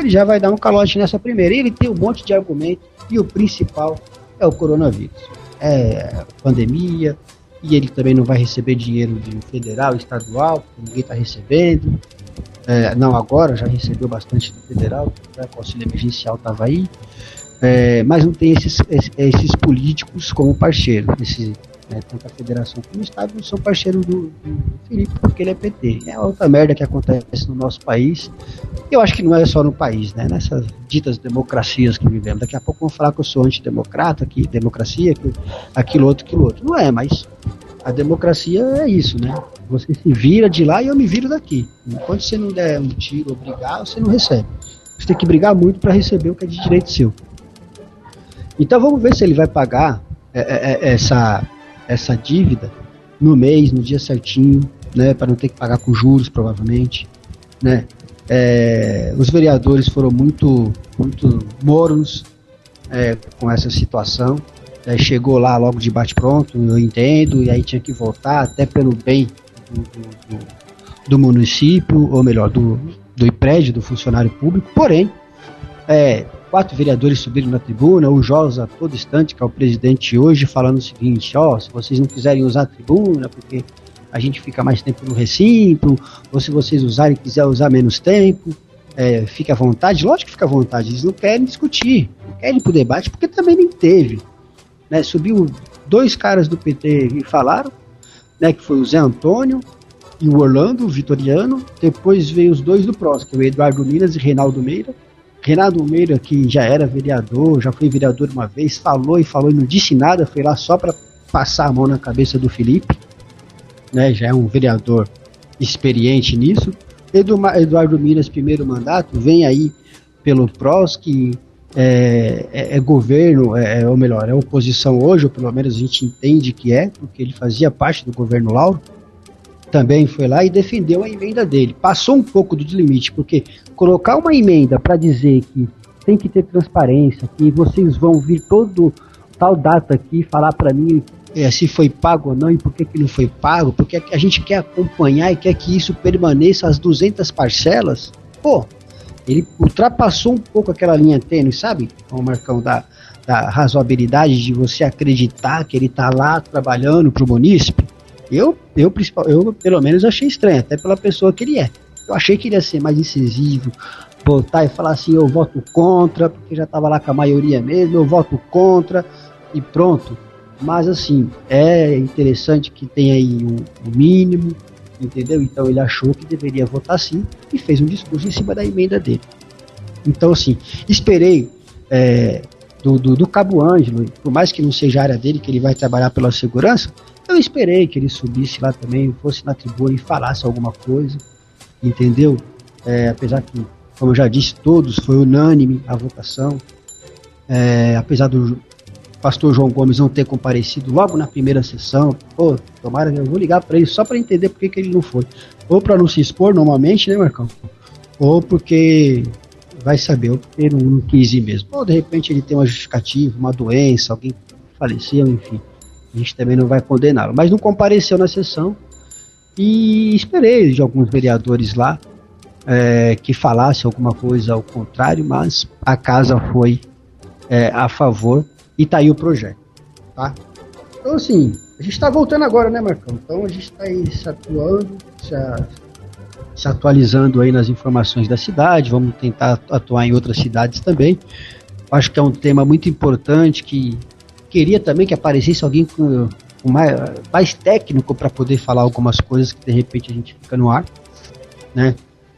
ele já vai dar um calote nessa primeira. E ele tem um monte de argumento, e o principal é o coronavírus. É pandemia, e ele também não vai receber dinheiro de federal, estadual, ninguém está recebendo. É, não agora, já recebeu bastante do federal, né, o auxílio emergencial estava aí, é, mas não tem esses, esses políticos como parceiro. Esse, né, tanto a federação como o Estado não são parceiros do, do, Felipe, porque ele é PT. É outra merda que acontece no nosso país. Eu acho que não é só no país, né? Nessas ditas democracias que vivemos. Daqui a pouco vão falar que eu sou antidemocrata, que democracia, que aquilo outro, aquilo outro. Não é, mas a democracia é isso, né? Você se vira de lá e eu me viro daqui. Enquanto você não der um tiro ou brigar, você não recebe. Você tem que brigar muito para receber o que é de direito seu. Então vamos ver se ele vai pagar é, é, é, essa, essa dívida no mês, no dia certinho, né? Para não ter que pagar com juros, provavelmente, né? É, os vereadores foram muito, muito mornos é, com essa situação. É, chegou lá logo de bate-pronto, eu entendo, e aí tinha que voltar, até pelo bem do, do, do município, ou melhor, do, do prédio do funcionário público. Porém, é, quatro vereadores subiram na tribuna, o Josa todo instante, que é o presidente hoje, falando o seguinte, ó, oh, se vocês não quiserem usar a tribuna, porque a gente fica mais tempo no recinto, ou se vocês usarem e quiser usar menos tempo, é, fique à vontade, lógico que fica à vontade, eles não querem discutir, não querem ir pro debate, porque também nem teve né, subiu dois caras do PT e falaram, né, que foi o Zé Antônio e o Orlando, o Vitoriano. Depois veio os dois do PROS, que é o Eduardo Minas e Reinaldo Meira. Reinaldo Meira, que já era vereador, já foi vereador uma vez, falou e falou e não disse nada, foi lá só para passar a mão na cabeça do Felipe, né, já é um vereador experiente nisso. Eduardo Minas, primeiro mandato, vem aí pelo PROS, que é, é, é governo, é, é, ou melhor, é oposição hoje, ou pelo menos a gente entende que é, porque ele fazia parte do governo Lauro, também foi lá e defendeu a emenda dele. Passou um pouco do limite, porque colocar uma emenda para dizer que tem que ter transparência, que vocês vão vir todo tal data aqui falar para mim é, se foi pago ou não e por que, que não foi pago, porque a gente quer acompanhar e quer que isso permaneça as 200 parcelas. Pô, ele ultrapassou um pouco aquela linha tênue, sabe? O Marcão da, da razoabilidade de você acreditar que ele está lá trabalhando para o munícipe. Eu, eu, eu, pelo menos, achei estranho, até pela pessoa que ele é. Eu achei que ele ia ser mais incisivo, voltar e falar assim: eu voto contra, porque já estava lá com a maioria mesmo, eu voto contra e pronto. Mas, assim, é interessante que tenha aí o mínimo, entendeu? Então ele achou que deveria votar sim e fez um discurso em cima da emenda dele. Então, assim, esperei é, do, do, do, Cabo Ângelo, por mais que não seja a área dele, que ele vai trabalhar pela segurança, eu esperei que ele subisse lá também, fosse na tribuna e falasse alguma coisa, entendeu? É, apesar que, como eu já disse, todos, foi unânime a votação. É, apesar do, pastor João Gomes não ter comparecido logo na primeira sessão. Pô, tomara eu vou ligar para ele só para entender por que, que ele não foi. Ou para não se expor normalmente, né, Marcão? Ou porque vai saber, o ele não quis ir mesmo. Ou de repente ele tem uma justificativa, uma doença, alguém faleceu, enfim. A gente também não vai condená-lo. Mas não compareceu na sessão e esperei de alguns vereadores lá é, que falasse alguma coisa ao contrário, mas a casa foi é, a favor e tá aí o projeto, tá? Então assim, a gente está voltando agora, né, Marcão? Então a gente está aí se atuando, se, a, se, atualizando aí nas informações da cidade, vamos tentar atuar em outras cidades também. Acho que é um tema muito importante que queria também que aparecesse alguém com, com mais, mais técnico para poder falar algumas coisas que de repente a gente fica no ar, né?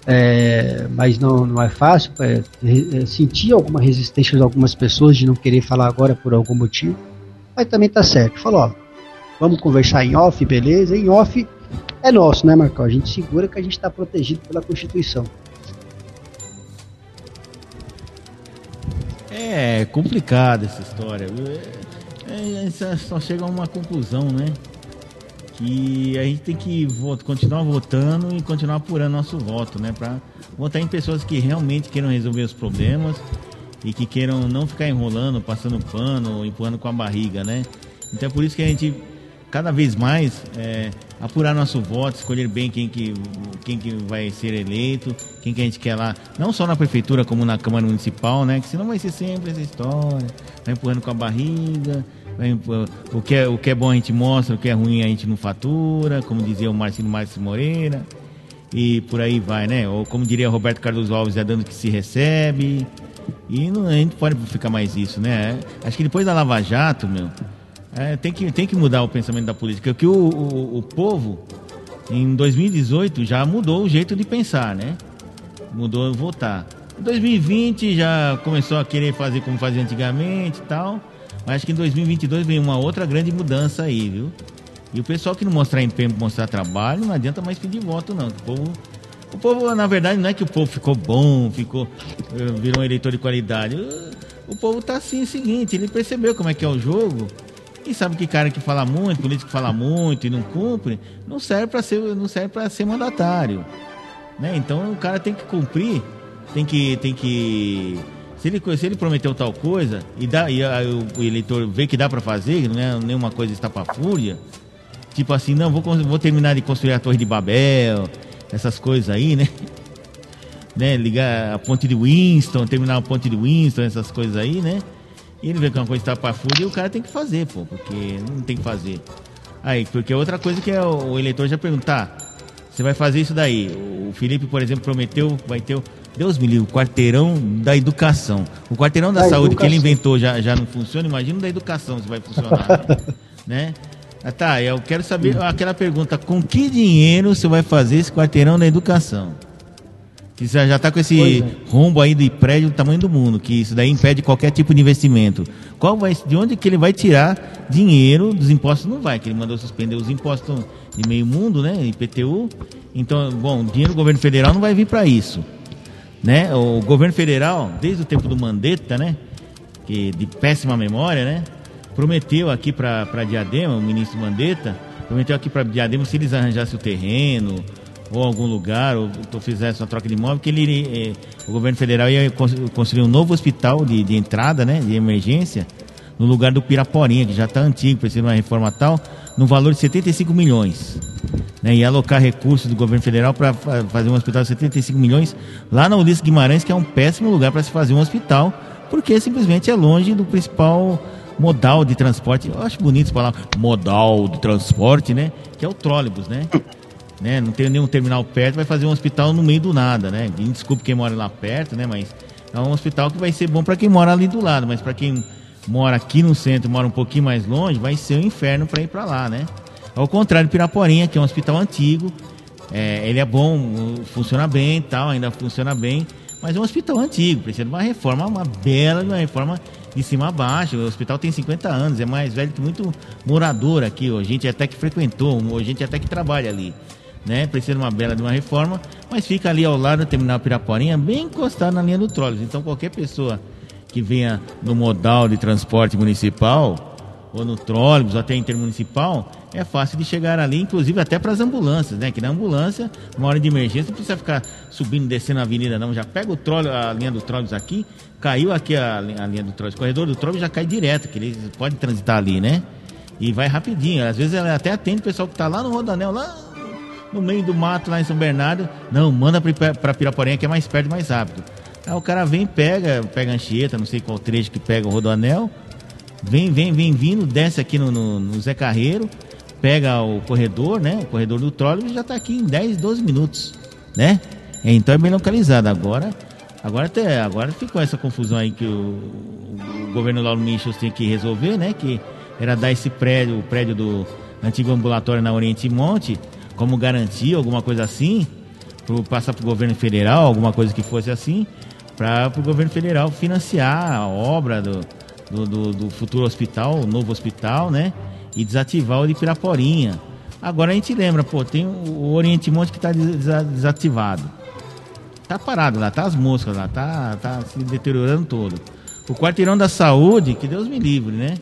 é, mas não, não é fácil. É, é, sentir alguma resistência de algumas pessoas de não querer falar agora por algum motivo, mas também tá certo. Falou, ó, vamos conversar em off, beleza? Em off é nosso, né, Marcão? A gente segura que a gente está protegido pela Constituição. É complicada essa história. É, é, só chega a uma conclusão, né? que a gente tem que voto, continuar votando e continuar apurando nosso voto, né? Para votar em pessoas que realmente queiram resolver os problemas e que queiram não ficar enrolando, passando pano, empurrando com a barriga, né? Então é por isso que a gente cada vez mais é, apurar nosso voto, escolher bem quem que, quem que vai ser eleito, quem que a gente quer lá, não só na prefeitura como na Câmara Municipal, né? Que senão vai ser sempre essa história, vai empurrando com a barriga, o que, é, o que é bom a gente mostra, o que é ruim a gente não fatura, como dizia o Marcinho Márcio Moreira, e por aí vai, né? Ou como diria Roberto Carlos Alves, é dando que se recebe. E não, a gente pode ficar mais isso, né? Acho que depois da Lava Jato, meu, é, tem, que, tem que mudar o pensamento da política. Que o, o, o povo, em 2018, já mudou o jeito de pensar, né? Mudou votar. Em 2020 já começou a querer fazer como fazia antigamente e tal. Mas acho que em 2022 vem uma outra grande mudança aí, viu? E o pessoal que não mostrar empenho, mostrar trabalho, não adianta mais pedir voto, não. O povo, o povo, na verdade, não é que o povo ficou bom, ficou eh, virou um eleitor de qualidade. O povo tá assim, é o seguinte, ele percebeu como é que é o jogo e sabe que cara que fala muito, político que fala muito e não cumpre, não serve para ser, não serve para ser mandatário, né? Então o cara tem que cumprir, tem que, tem que se ele, se ele prometeu tal coisa e, dá, e a, o, eleitor vê que dá para fazer, não é nenhuma coisa fúria, tipo assim, não, vou, vou terminar de construir a Torre de Babel, essas coisas aí, né? né? Ligar a ponte de Winston, terminar a ponte de Winston, essas coisas aí, né? E ele vê que uma coisa fúria e o cara tem que fazer, pô, porque não tem que fazer. Aí, porque outra coisa que é o, o eleitor já perguntar, tá, você vai fazer isso daí. O Felipe, por exemplo, prometeu, vai ter Deus me livre, o quarteirão da educação. O quarteirão da, da saúde educação. que ele inventou já, já não funciona, imagina da educação se vai funcionar. né? Ah, tá, eu quero saber aquela pergunta: com que dinheiro você vai fazer esse quarteirão da educação? Que já está com esse é. rombo aí de prédio do tamanho do mundo, que isso daí impede qualquer tipo de investimento. Qual vai, de onde que ele vai tirar dinheiro dos impostos? Não vai, que ele mandou suspender os impostos de meio mundo, né? IPTU. Então, bom, dinheiro do governo federal não vai vir para isso né? O governo federal, desde o tempo do Mandetta, né? Que de péssima memória, né? Prometeu aqui para Diadema, o ministro Mandetta, prometeu aqui para Diadema se eles arranjassem o terreno ou algum lugar, ou, ou fizessem uma troca de imóvel, que ele, eh, o governo federal ia construir um novo hospital de, de entrada, né? De emergência, no lugar do Piraporinha, que já está antigo, precisa de uma reforma tal, no valor de 75 milhões né, e alocar recursos do governo federal para fazer um hospital de 75 milhões lá na Ulisses Guimarães, que é um péssimo lugar para se fazer um hospital, porque simplesmente é longe do principal modal de transporte. Eu acho bonito falar modal de transporte, né? Que é o trólebus, né? né? Não tem nenhum terminal perto, vai fazer um hospital no meio do nada, né? Desculpe quem mora lá perto, né? Mas é um hospital que vai ser bom para quem mora ali do lado, mas para quem mora aqui no centro, mora um pouquinho mais longe, vai ser um inferno para ir para lá, né? Ao contrário de Piraporinha, que é um hospital antigo, é, ele é bom, funciona bem tal, ainda funciona bem, mas é um hospital antigo, precisa de uma reforma, uma bela uma reforma de cima a baixo. O hospital tem 50 anos, é mais velho que muito morador aqui, a gente até que frequentou, a gente até que trabalha ali. Né? Precisa de uma bela de uma reforma, mas fica ali ao lado do terminal Piraporinha, bem encostado na linha do trólebus. Então qualquer pessoa que venha no modal de transporte municipal ou no trólebus, até intermunicipal, é fácil de chegar ali, inclusive até para as ambulâncias, né? Que na ambulância, uma hora de emergência, não precisa ficar subindo e descendo a avenida, não. Já pega o trólebus, a linha do trólebus aqui, caiu aqui a, a linha do trólebus, o corredor do trólebus já cai direto, que ele pode transitar ali, né? E vai rapidinho. Às vezes ela até atende o pessoal que está lá no Rodanel, lá no meio do mato, lá em São Bernardo. Não, manda para Piraporinha que é mais perto mais rápido. Aí o cara vem, pega, pega a Anchieta, não sei qual trecho que pega o Rodoanel, vem, vem, vem vindo, desce aqui no, no, no Zé Carreiro, pega o corredor, né? O corredor do trólebus já está aqui em 10, 12 minutos, né? Então é bem localizado. Agora, agora, até, agora ficou essa confusão aí que o, o governo Lauro Michels tem que resolver, né? Que era dar esse prédio, o prédio do antigo ambulatório na Oriente Monte, como garantia, alguma coisa assim, pro, passar para o governo federal, alguma coisa que fosse assim, para o governo federal financiar a obra do, do, do, do futuro hospital, o novo hospital, né? E desativar o de Piraporinha. Agora a gente lembra, pô, tem o Oriente Monte que está desativado. Tá parado lá, tá as moscas lá, tá, tá se deteriorando todo. O quarteirão da saúde, que Deus me livre, né?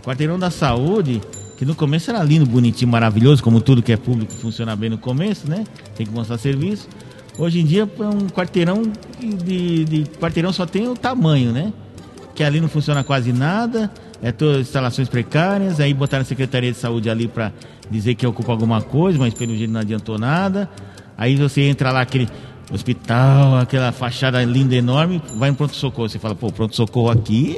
O quarteirão da saúde, que no começo era lindo, bonitinho, maravilhoso, como tudo que é público funciona bem no começo, né? Tem que mostrar serviço. Hoje em dia é um quarteirão de, de quarteirão só tem o tamanho, né? que ali não funciona quase nada, é todas instalações precárias, aí botaram a Secretaria de Saúde ali para dizer que ocupa alguma coisa, mas pelo jeito não adiantou nada. Aí você entra lá, aquele hospital, aquela fachada linda, enorme, vai em pronto-socorro. Você fala, pô, pronto-socorro aqui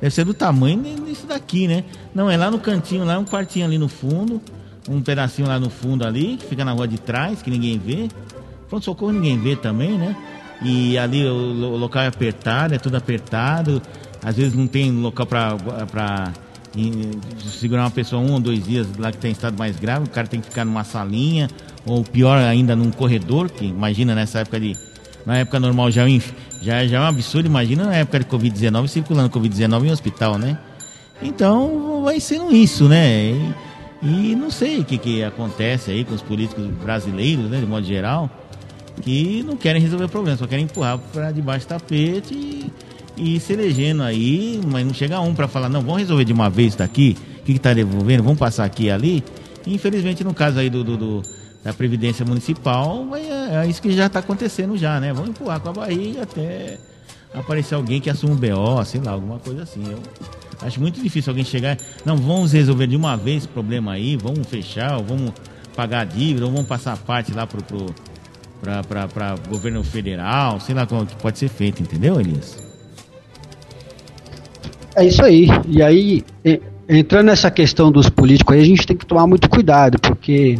deve ser do tamanho disso daqui, né? Não, é lá no cantinho, lá um quartinho ali no fundo, um pedacinho lá no fundo ali, que fica na rua de trás, que ninguém vê. Pronto-socorro ninguém vê também, né? e ali o, o, local é apertado, é tudo apertado. Às vezes não tem local para segurar uma pessoa um ou dois dias lá que tem estado mais grave, o cara tem que ficar numa salinha, ou pior ainda, num corredor, que imagina nessa época de. Na época normal já, é já, já é um absurdo, imagina na época de Covid-19 circulando Covid-19 em hospital, né? Então vai sendo isso, né? E, e não sei o que, que acontece aí com os políticos brasileiros, né, de modo geral que não querem resolver o problema, só querem empurrar para debaixo do tapete e, e se elegendo aí, mas não chega um para falar, não, vamos resolver de uma vez daqui, o que está devolvendo, vamos passar aqui e ali. Infelizmente, no caso aí do, do, do da Previdência Municipal, é, é, isso que já está acontecendo já, né? Vamos empurrar com a barriga até aparecer alguém que assuma o BO, sei lá, alguma coisa assim. Eu acho muito difícil alguém chegar, não, vamos resolver de uma vez esse problema aí, vamos fechar, vamos pagar a dívida, ou vamos passar a parte lá pro, pro para governo federal, sei lá como que pode ser feito, entendeu, Elias? É isso aí. E aí, entrando nessa questão dos políticos aí, a gente tem que tomar muito cuidado, porque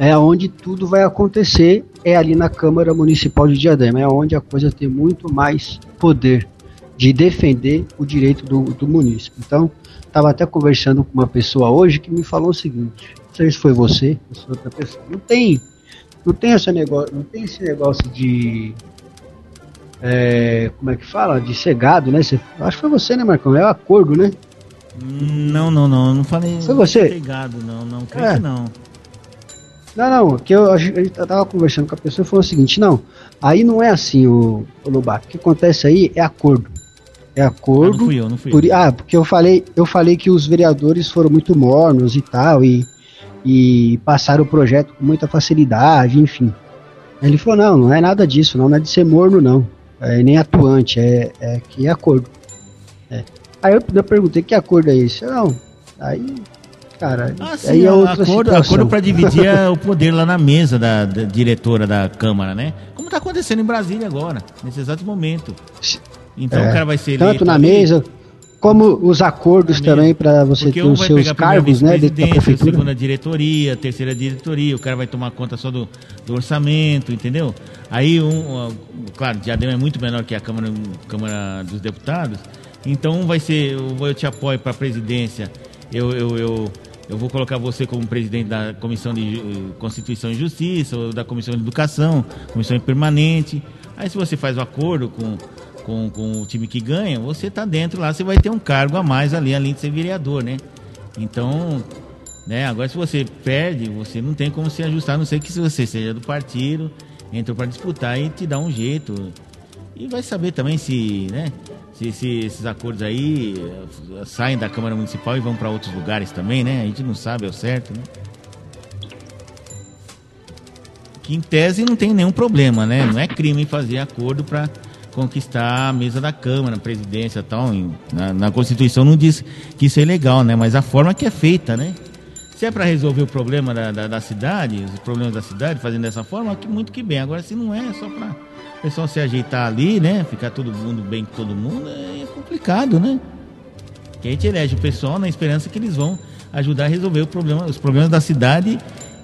é onde tudo vai acontecer, é ali na Câmara Municipal de Diadema, é onde a coisa tem muito mais poder de defender o direito do, do município. Então, estava até conversando com uma pessoa hoje que me falou o seguinte: não sei se foi você, ou outra pessoa, não tem não tem esse negócio, não tem esse negócio de é, como é que fala? De cegado, né? Acho que foi você, né, Marcão? É o acordo, né? Não, não, não. Não falei foi você? cegado, não. Não, creio é. que não. Não, não, que eu, a gente tava conversando com a pessoa e falou o seguinte, não, aí não é assim, o, o Lobato, o que acontece aí é acordo. É acordo. Ah, não fui eu, não fui por, eu. Ah, porque eu falei, eu falei que os vereadores foram muito mornos e tal, e e passaram o projeto com muita facilidade, enfim. Ele falou, não, não é nada disso, não, não é de ser morno, não. É nem atuante, é, é que é acordo. É. Aí eu, eu perguntei, que acordo é esse? Não, aí, cara, ah, sim, aí é outra acordo, acordo para dividir o poder lá na mesa da, da, diretora da Câmara, né? Como está acontecendo em Brasília agora, nesse exato momento. Então é, o cara vai ser eleito... Tanto na mesa como os acordos também para você ter os seus cargos, né, dentro da prefeitura. Segunda diretoria, terceira diretoria, o cara vai tomar conta só do, do orçamento, entendeu? Aí, um, claro, Diadema é muito menor que a Câmara, Câmara dos Deputados, então vai ser, eu, eu te apoio para a presidência, eu, eu, eu, eu vou colocar você como presidente da Comissão de eh, Constituição e Justiça, ou da Comissão de Educação, Comissão Permanente. Aí se você faz o acordo com com, com o time que ganha, você está dentro lá, você vai ter um cargo a mais ali, além de ser vereador, né? Então, né, agora se você perde, você não tem como se ajustar, a não sei que se você seja do partido, entrou para disputar e te dá um jeito. E vai saber também se, né, se, se esses acordos aí eh, saem da Câmara Municipal e vão para outros lugares também, né? A gente não sabe ao certo, né? Que em tese não tem nenhum problema, né? Não é crime fazer acordo para conquistar a mesa da Câmara, a presidência e tal. Na, na, Constituição não diz que isso é ilegal, né? Mas a forma que é feita, né? Se é para resolver o problema da, da, da, cidade, os problemas da cidade, fazendo dessa forma, muito que bem. Agora, se não é, é só para o pessoal se ajeitar ali, né? Ficar todo mundo bem com todo mundo, é complicado, né? Que a gente elege o pessoal na esperança que eles vão ajudar a resolver problema, os problemas da cidade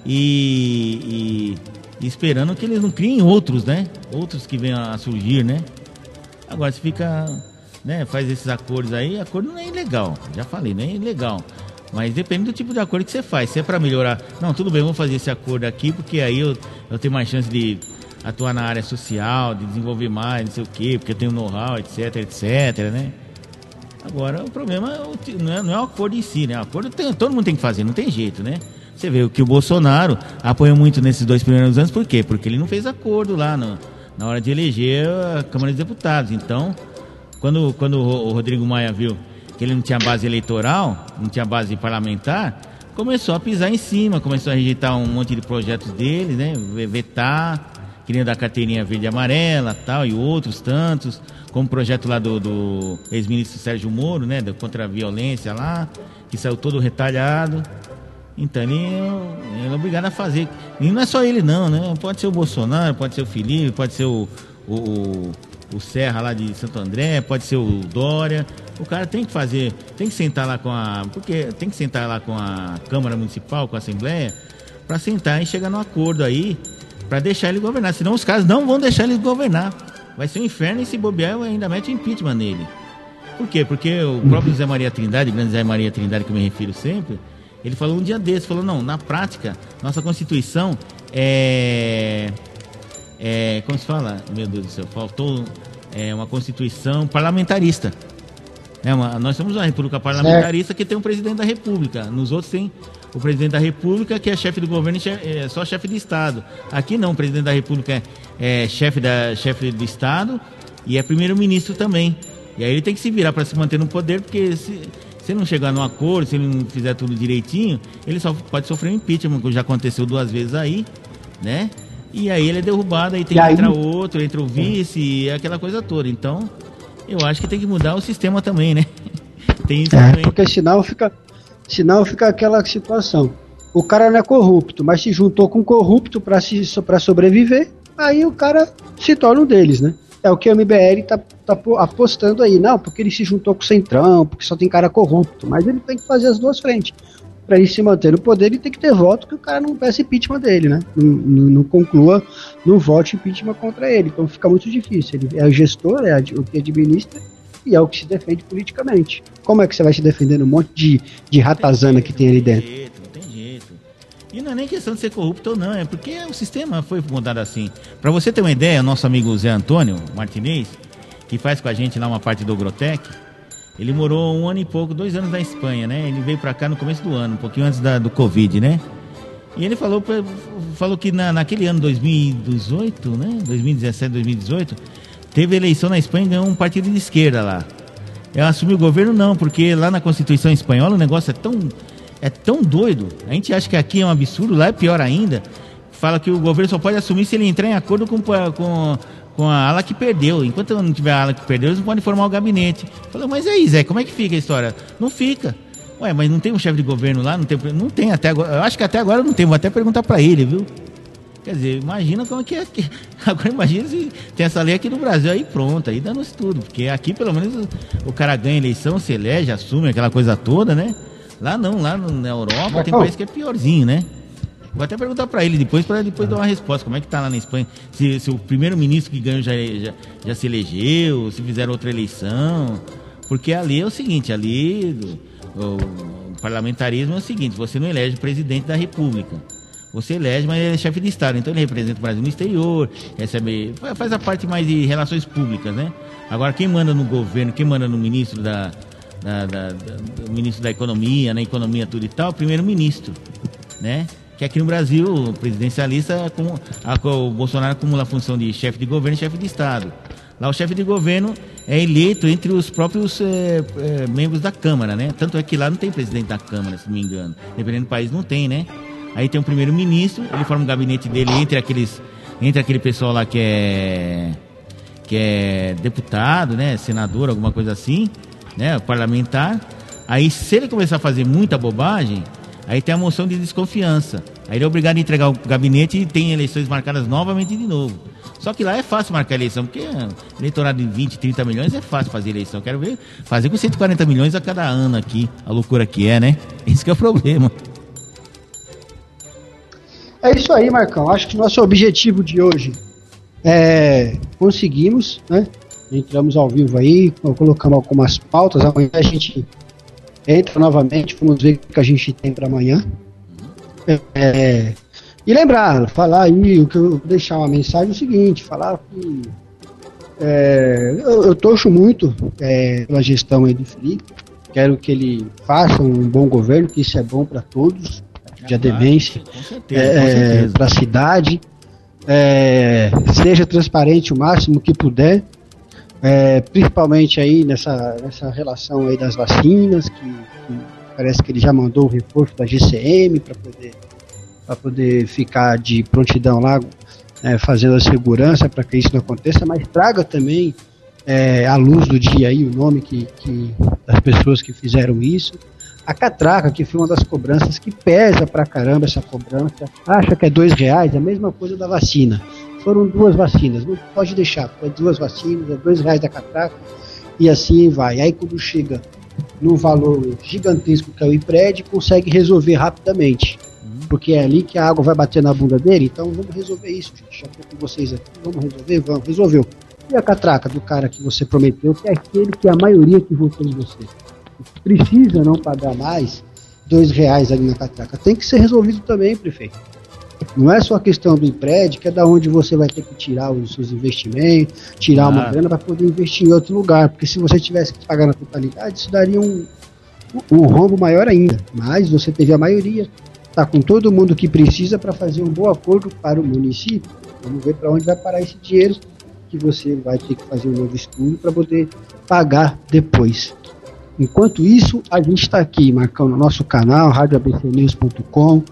e, e, e esperando que eles não criem outros, né? Outros que venham a surgir, né? Agora, se fica, né, faz esses acordos aí, acordo não é ilegal. Já falei, não é ilegal. Mas depende do tipo de acordo que você faz. Se é para melhorar, não, tudo bem, vamos fazer esse acordo aqui, porque aí eu, eu tenho mais chance de atuar na área social, de desenvolver mais, não sei o quê, porque eu tenho know-how, etc, etc, né? Agora, o problema não é, não é o acordo em si, né? O acordo tem, todo mundo tem que fazer, não tem jeito, né? Você vê que o Bolsonaro apoiou muito nesses dois primeiros anos, por quê? Porque ele não fez acordo lá no, na hora de eleger a Câmara dos Deputados. Então, quando, quando o Rodrigo Maia viu que ele não tinha base eleitoral, não tinha base parlamentar, começou a pisar em cima, começou a rejeitar um monte de projetos dele, né? Vetar, queria dar carteirinha verde e amarela, tal, e outros tantos, como o projeto lá do, do ex-ministro Sérgio Moro, né? Contra a violência lá, que saiu todo retalhado. Então ele, ele é obrigado a fazer. E não é só ele não, né? Pode ser o Bolsonaro, pode ser o Felipe, pode ser o, o, o Serra lá de Santo André, pode ser o Dória. O cara tem que fazer, tem que sentar lá com a. Porque tem que sentar lá com a Câmara Municipal, com a Assembleia, para sentar e chegar num acordo aí, para deixar ele governar. Senão os caras não vão deixar ele governar. Vai ser um inferno e se bobear ainda mete impeachment nele. Por quê? Porque o próprio Zé Maria Trindade, grande Zé Maria Trindade que eu me refiro sempre, ele falou um dia desse, falou, não, na prática, nossa Constituição é. é como se fala? Meu Deus do céu, faltou é, uma Constituição parlamentarista. É uma, nós somos uma república parlamentarista que tem um presidente da república. Nos outros tem o presidente da república que é chefe do governo é só chefe de estado. Aqui não, o presidente da república é, é chefe, da, chefe do estado e é primeiro-ministro também. E aí ele tem que se virar para se manter no poder, porque se, se não chegar num acordo, se ele não fizer tudo direitinho, ele só pode sofrer um impeachment, que já aconteceu duas vezes aí, né? E aí ele é derrubado, aí tem e que aí... entrar outro, entra o vice, e aquela coisa toda. Então, eu acho que tem que mudar o sistema também, né? tem isso é, também. Porque senão fica, senão fica aquela situação. O cara não é corrupto, mas se juntou com corrupto para sobreviver, aí o cara se torna um deles, né? É o que o MBL tá, tá apostando aí. Não, porque ele se juntou com o Centrão, porque só tem cara corrupto. Mas ele tem que fazer as duas frentes. Para ele se manter no poder, ele tem que ter voto que o cara não peça impeachment dele, né? Não, não, não conclua, não vote impeachment contra ele. Então fica muito difícil. Ele é o gestor, é o que administra e é o que se defende politicamente. Como é que você vai se defender um monte de, de ratazana que tem ali dentro? E não é nem questão de ser corrupto ou não, é porque o sistema foi mudado assim. Para você ter uma ideia, nosso amigo Zé Antônio Martinez, que faz com a gente lá uma parte do Grotec, ele morou um ano e pouco, dois anos na Espanha, né? Ele veio para cá no começo do ano, um pouquinho antes da, do Covid, né? E ele falou, falou que na, naquele ano 2018, né? 2017, 2018, teve eleição na Espanha e ganhou um partido de esquerda lá. Ela assumiu o governo não, porque lá na Constituição espanhola o negócio é tão é tão doido. A gente acha que aqui é um absurdo, lá é pior ainda. Fala que o governo só pode assumir se ele entrar em acordo com, com, com a ala que perdeu. Enquanto não tiver a ala que perdeu, eles não podem formar o gabinete. Falei, mas aí, Zé, como é que fica a história? Não fica. Ué, mas não tem um chefe de governo lá? Não tem, não tem até agora. Eu acho que até agora não tem. Vou até perguntar para ele, viu? Quer dizer, imagina como é que é. Agora imagina se tem essa lei aqui no Brasil, aí pronto, aí dando tudo. Porque aqui pelo menos o cara ganha eleição, se elege, assume aquela coisa toda, né? Lá não, lá na Europa tem país que é piorzinho, né? Vou até perguntar para ele depois, para depois dar uma resposta. Como é que tá lá na Espanha? Se, se o primeiro-ministro que ganhou já, já, já, se elegeu, se fizeram outra eleição. Porque ali é o seguinte, ali o, o parlamentarismo é o seguinte, você não elege o presidente da república. Você elege, mas ele é chefe de Estado, então ele representa o Brasil no exterior, recebe, faz a parte mais de relações públicas, né? Agora, quem manda no governo, quem manda no ministro da, da, da, do ministro da Economia, na economia tudo e tal, primeiro-ministro, né? Que aqui no Brasil, o presidencialista, o Bolsonaro acumula a função de chefe de governo e chefe de Estado. Lá o chefe de governo é eleito entre os próprios é, é, membros da Câmara, né? Tanto é que lá não tem presidente da Câmara, se não me engano. Dependendo do país, não tem, né? Aí tem o primeiro-ministro, ele forma o gabinete dele entre aqueles. Entre aquele pessoal lá que é. que é deputado, né? Senador, alguma coisa assim, né? Parlamentar. Aí se ele começar a fazer muita bobagem, aí tem a moção de desconfiança. Aí ele é obrigado a entregar o gabinete e tem eleições marcadas novamente de novo. Só que lá é fácil marcar eleição, porque eleitorado de 20, 30 milhões é fácil fazer eleição. Quero ver fazer com 140 milhões a cada ano aqui, a loucura que é, né? Esse que é o problema. É isso aí, Marcão. Acho que nosso objetivo de hoje é conseguimos, né? Entramos ao vivo aí, colocamos algumas pautas. Amanhã a gente entra novamente, vamos ver o que a gente tem para amanhã. É, e lembrar, falar aí, o que eu deixar uma mensagem é o seguinte, falar que é, eu, eu torço muito é, pela gestão aí do Felipe, quero que ele faça um bom governo, que isso é bom para todos, de ademência, é, é para a cidade, é, seja transparente o máximo que puder, é, principalmente aí nessa, nessa relação aí das vacinas, que, que, parece que ele já mandou o reforço da GCM para poder, poder ficar de prontidão lá, é, fazendo a segurança para que isso não aconteça, mas traga também é, à luz do dia aí o nome que, que das pessoas que fizeram isso a catraca, que foi uma das cobranças que pesa pra caramba essa cobrança, acha que é dois reais, é a mesma coisa da vacina. Foram duas vacinas, não pode deixar, foi duas vacinas, é dois reais da catraca, e assim vai. Aí quando chega num valor gigantesco que é o IPRED, consegue resolver rapidamente. Porque é ali que a água vai bater na bunda dele, então vamos resolver isso, gente. Já tô com vocês aqui, vamos resolver? Vamos, resolveu. E a catraca do cara que você prometeu, que é aquele que é a maioria que votou em você? Precisa não pagar mais dois reais ali na catraca. Tem que ser resolvido também, prefeito. Não é só a questão do empréstimo, que é da onde você vai ter que tirar os seus investimentos, tirar ah. uma grana para poder investir em outro lugar. Porque se você tivesse que pagar na totalidade, isso daria um, um rombo maior ainda. Mas você teve a maioria, está com todo mundo que precisa para fazer um bom acordo para o município. Vamos ver para onde vai parar esse dinheiro que você vai ter que fazer um novo estudo para poder pagar depois. Enquanto isso, a gente está aqui marcando o nosso canal, radioabcnews.com.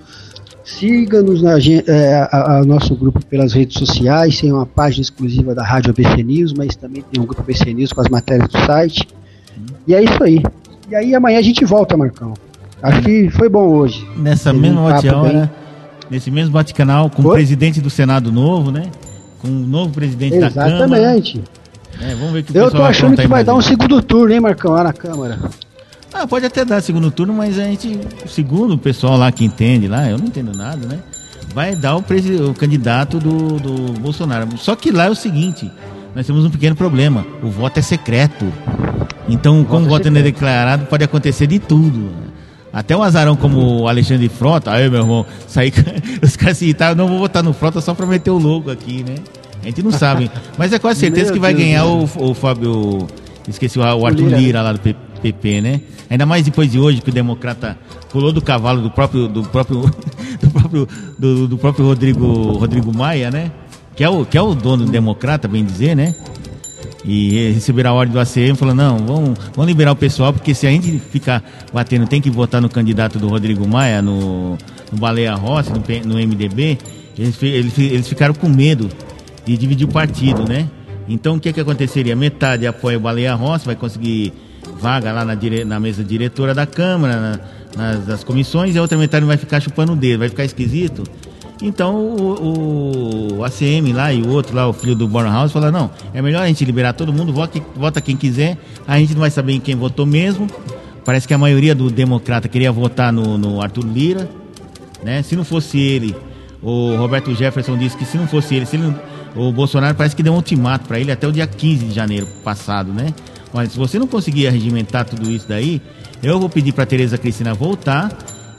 Siga-nos na é, a, a, nosso grupo pelas redes sociais, tem uma página exclusiva da Rádio ABC News, mas também tem um grupo ABC News com as matérias do site. E é isso aí. E aí amanhã a gente volta, Marcão. Acho que foi bom hoje. Nessa mesma bate-hora, nesse mesmo bate-canal, com foi? o presidente do Senado novo, né? Com o novo presidente Exatamente. da Câmara. Exatamente. É, vamos ver que Eu tô achando que vai dar um segundo turno, hein, Marcão, lá na Câmara. Ah, pode até dar segundo turno, mas a gente, segundo o pessoal lá que entende lá, eu não entendo nada, né? Vai dar o, o candidato do, do Bolsonaro. Só que lá é o seguinte, nós temos um pequeno problema. O voto é secreto. Então, o como o voto é, é declarado, pode acontecer de tudo. Até um azarão como o Alexandre Frota, aí meu irmão, sair, os caras se irritaram, não vou votar no Frota só pra meter o logo aqui, né? A gente não sabe. Mas é quase certeza que vai Deus ganhar o, o Fábio. Esqueci o, o Arthur Lira. Lira lá do PP, né? Ainda mais depois de hoje que o democrata pulou do cavalo do próprio do próprio do próprio do, do, próprio Rodrigo Rodrigo Maia, né? Que é o que é o dono do democrata, bem dizer, né? E receberam a ordem do ACM e falou, não, vamos, vamos liberar o pessoal, porque se a gente ficar batendo, tem que votar no candidato do Rodrigo Maia, no, no Baleia Rossi, no, no MDB, eles, eles, eles ficaram com medo de dividir o partido, né? Então o que que aconteceria? Metade apoia o Baleia Rossi, vai conseguir vaga lá na, dire... na mesa diretora da Câmara, na, nas, comissões, e a outra metade vai ficar chupando o dedo, vai ficar esquisito. Então o, o, ACM lá e o outro lá, o filho do Bornhaus, falou, não, é melhor a gente liberar todo mundo, vota, vota quem quiser, a gente não vai saber em quem votou mesmo. Parece que a maioria do democrata queria votar no, no Arthur Lira, né? Se não fosse ele, o Roberto Jefferson disse que se não fosse ele, se ele não o Bolsonaro parece que deu um ultimato para ele até o dia 15 de janeiro passado, né? Mas se você não conseguir regimentar tudo isso daí, eu vou pedir para Tereza Cristina voltar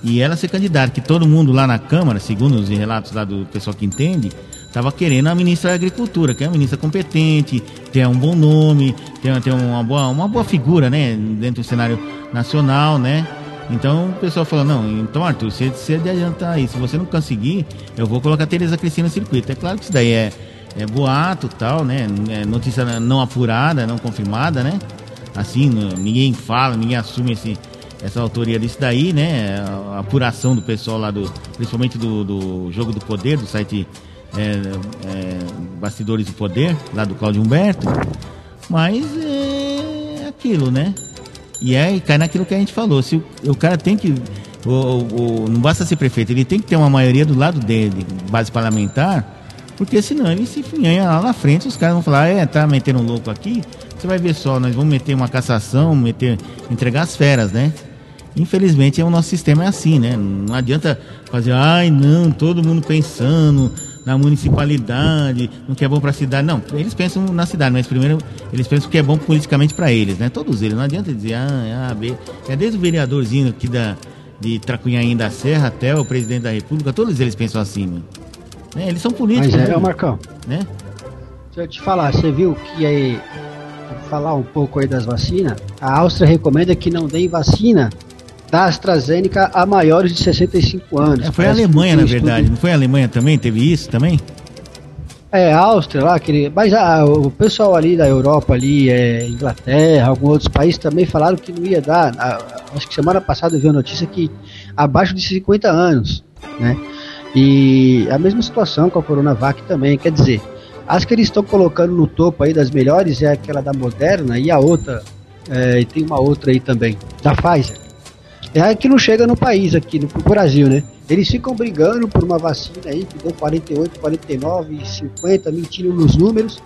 e ela ser candidata, que todo mundo lá na Câmara, segundo os relatos lá do pessoal que entende, estava querendo a ministra da Agricultura, que é uma ministra competente, tem um bom nome, tem, tem uma, boa, uma boa figura, né, dentro do cenário nacional, né? Então o pessoal falou, não, então Arthur, você, você adiantar aí, se você não conseguir, eu vou colocar a Tereza Cristina no circuito. É claro que isso daí é é boato tal, né? É notícia não apurada, não confirmada, né? Assim, ninguém fala, ninguém assume esse, essa autoria disso daí, né? A apuração do pessoal lá do. Principalmente do, do Jogo do Poder, do site é, é, Bastidores do Poder, lá do Cláudio Humberto. Mas é aquilo, né? E é, cai naquilo que a gente falou. Se o, o cara tem que. O, o, não basta ser prefeito, ele tem que ter uma maioria do lado dele, base parlamentar, porque senão ele se finha lá na frente, os caras vão falar, é, tá metendo louco aqui, você vai ver só, nós vamos meter uma cassação, meter, entregar as feras, né? Infelizmente, o nosso sistema é assim, né? Não adianta fazer, ai não, todo mundo pensando na municipalidade, no que é bom para a cidade. Não, eles pensam na cidade, mas primeiro eles pensam que é bom politicamente para eles, né? Todos eles. Não adianta dizer, ah, A, B. É desde o vereadorzinho aqui da, de Tracunhaém da Serra até o presidente da República, todos eles pensam assim, né? Né? Eles são políticos. Mas é, né? Marcão. Né? Deixa eu te falar, você viu que aí falar um pouco aí das vacinas, a Áustria recomenda que não deem vacina da AstraZeneca a maiores de 65 anos. É, foi a Alemanha, na verdade. Estudo... Não foi a Alemanha também? Teve isso também? É, a Áustria lá, aquele, mas a, o pessoal ali da Europa, ali, é, Inglaterra, alguns outros países também falaram que não ia dar. A, acho que semana passada eu vi a notícia que abaixo de 50 anos, né? E a mesma situação com a Coronavac também, quer dizer, as que eles estão colocando no topo aí das melhores é aquela da Moderna e a outra, é, e tem uma outra aí também, da Pfizer. É a que não chega no país aqui, no Brasil, né? Eles ficam brigando por uma vacina aí que deu 48, 49, 50, mentindo nos números,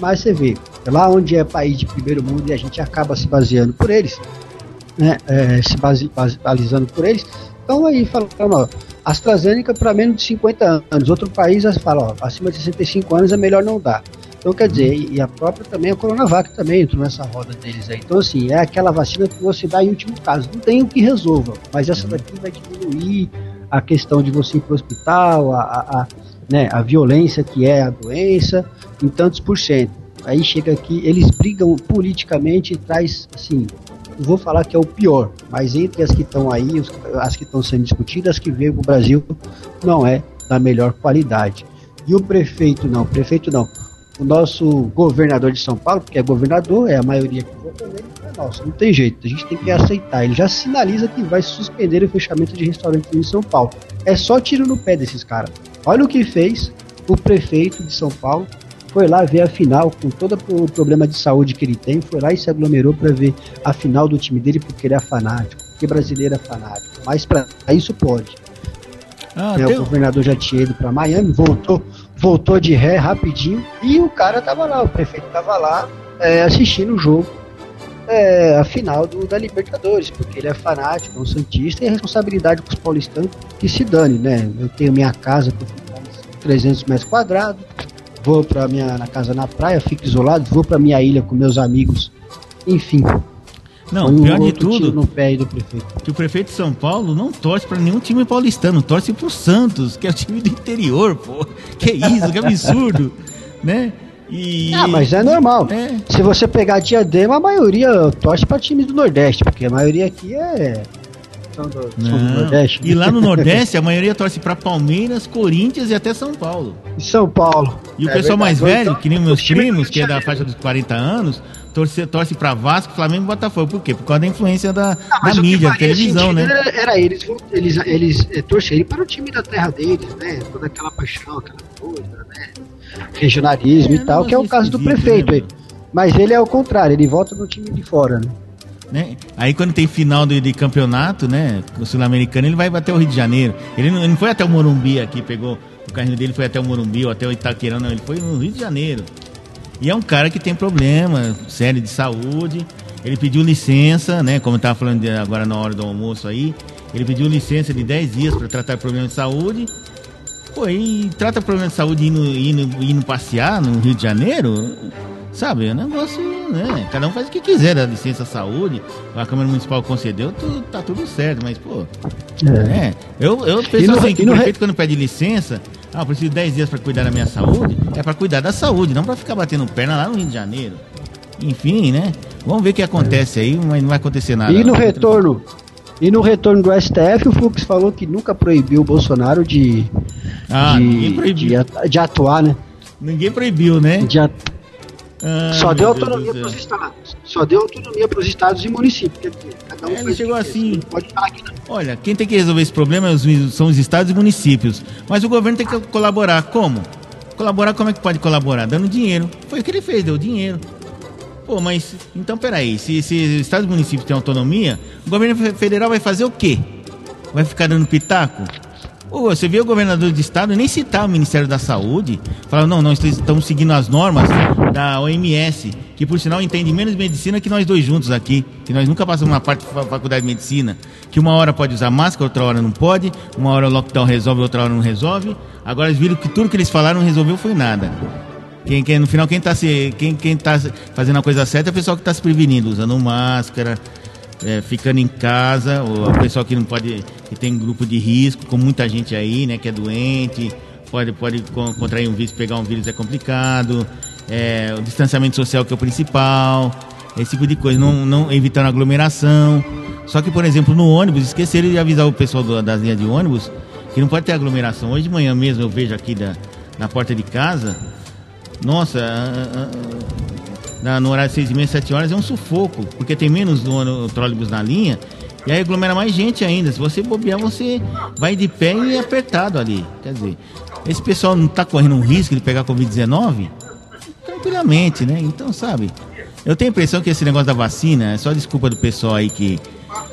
mas você vê, é lá onde é país de primeiro mundo e a gente acaba se baseando por eles, né? É, se base, balizando por eles, então aí falando, ó, AstraZeneca para menos de 50 anos. Outro país fala, ó, acima de 65 anos é melhor não dar. Então quer dizer, e a própria também, a Coronavac também entrou nessa roda deles aí. Então assim, é aquela vacina que você dá em último caso. Não tem o que resolva, mas essa daqui vai diminuir a questão de você ir para o hospital, a, a, a, né, a violência que é a doença, em tantos por cento. Aí chega aqui, eles brigam politicamente e traz, assim, vou falar que é o pior, mas entre as que estão aí, as que estão sendo discutidas, as que veio para o Brasil, não é da melhor qualidade. E o prefeito não, o prefeito não. O nosso governador de São Paulo, porque é governador, é a maioria que vota nele, é nosso, não tem jeito, a gente tem que aceitar. Ele já sinaliza que vai suspender o fechamento de restaurantes em São Paulo. É só tiro no pé desses caras. Olha o que fez o prefeito de São Paulo foi lá ver a final, com todo o problema de saúde que ele tem, foi lá e se aglomerou para ver a final do time dele, porque ele é fanático, porque brasileiro é fanático. Mas para isso pode. Ah, é, O governador já tinha ido para Miami, voltou, voltou de ré rapidinho, e o cara tava lá, o prefeito tava lá é, assistindo o jogo. É, a final do, da Libertadores, porque ele é fanático, é um santista e a responsabilidade com os paulistanos que se dane, né? Eu tenho minha casa com 300 metros quadrados, vou para minha na casa na praia, fico isolado, vou para minha ilha com meus amigos. Enfim. Não, um pior de tudo, no pé do prefeito. que o prefeito de São Paulo não torce para nenhum time paulistano, torce pro Santos, que é o time do interior, pô. Que isso, que absurdo, né? E... Ah, mas é normal. É. Se você pegar Diadema, a maioria torce para times do Nordeste, porque a maioria aqui é do, do Nordeste. E lá no Nordeste, a maioria torce para Palmeiras, Corinthians e até São Paulo. E São Paulo. E o é pessoal verdade. mais velho, então, que nem meus primos, que é da faixa dos 40 anos, torce, torce para Vasco, Flamengo e Botafogo. Por quê? Por causa da influência da, ah, da mídia, da televisão, né? Era, era, eles, eles, eles é, torcerem para o time da terra deles, né? Toda aquela paixão, aquela coisa, né? Regionalismo é, e tal, que é o caso do prefeito né, aí. Mas ele é o contrário, ele volta no time de fora, né? Né? Aí quando tem final de, de campeonato, né? O sul-americano, ele vai até o Rio de Janeiro. Ele não, ele não foi até o Morumbi aqui, pegou o carrinho dele, foi até o Morumbi ou até o Itaquerão, não, ele foi no Rio de Janeiro. E é um cara que tem problema sério de saúde. Ele pediu licença, né? Como eu estava falando de, agora na hora do almoço aí. Ele pediu licença de 10 dias para tratar problema de saúde. Pô, e trata problema de saúde indo, indo, indo passear no Rio de Janeiro? Sabe, é um negócio, né? Cada um faz o que quiser, da licença saúde, a Câmara Municipal concedeu, tá tudo certo, mas, pô. É. é eu, eu penso assim, que o prefeito, quando pede licença, ah, eu preciso de 10 dias para cuidar da minha saúde, é para cuidar da saúde, não para ficar batendo perna lá no Rio de Janeiro. Enfim, né? Vamos ver o que acontece aí, mas não vai acontecer nada. E no retorno, e no retorno do STF, o Fux falou que nunca proibiu o Bolsonaro de, ah, de, de, de, atuar, né? Ninguém proibiu, né? Dia... Ah, Só deu autonomia para os estados. Só deu autonomia para os estados e municípios. Cada um é, ele chegou assim. Pode falar Olha, quem tem que resolver esse problema é são os estados e municípios. Mas o governo tem que colaborar. Como? Colaborar, como é que pode colaborar? Dando dinheiro. Foi o que ele fez, deu dinheiro. Pô, mas então peraí, se, se os estados e municípios têm autonomia, o governo federal vai fazer o quê? Vai ficar dando pitaco? Você viu o governador de estado nem citar o Ministério da Saúde, falar, não, nós estamos seguindo as normas da OMS, que por sinal entende menos medicina que nós dois juntos aqui, que nós nunca passamos uma parte da faculdade de medicina, que uma hora pode usar máscara, outra hora não pode, uma hora o lockdown resolve, outra hora não resolve. Agora eles viram que tudo que eles falaram não resolveu foi nada. Quem, quem, no final, quem está quem, quem tá fazendo a coisa certa é o pessoal que está se prevenindo, usando máscara, é, ficando em casa, o pessoal que não pode, que tem grupo de risco, com muita gente aí, né, que é doente, pode, pode contrair um vírus, pegar um vírus é complicado, é, o distanciamento social que é o principal, esse tipo de coisa, não, não evitando aglomeração. Só que, por exemplo, no ônibus, esqueceram de avisar o pessoal do, das linhas de ônibus que não pode ter aglomeração. Hoje de manhã mesmo eu vejo aqui da, na porta de casa, nossa, na, no horário de 6 e meia, 7 horas é um sufoco, porque tem menos no, trólebus na linha e aí aglomera mais gente ainda. Se você bobear, você vai de pé e apertado ali. Quer dizer, esse pessoal não está correndo um risco de pegar Covid-19? Tranquilamente, né? Então, sabe, eu tenho a impressão que esse negócio da vacina é só desculpa do pessoal aí que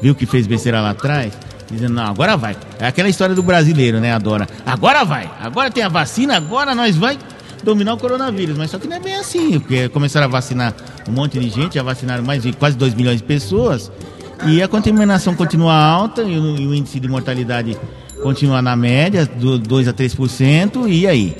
viu que fez besteira lá atrás dizendo, não, agora vai. É aquela história do brasileiro, né? Adora. Agora vai. Agora tem a vacina, agora nós vai dominar o coronavírus. Mas só que não é bem assim, porque começaram a vacinar um monte de gente, já vacinaram mais de quase 2 milhões de pessoas, e a contaminação continua alta e o, e o índice de mortalidade continua na média, do 2 a 3%, e aí?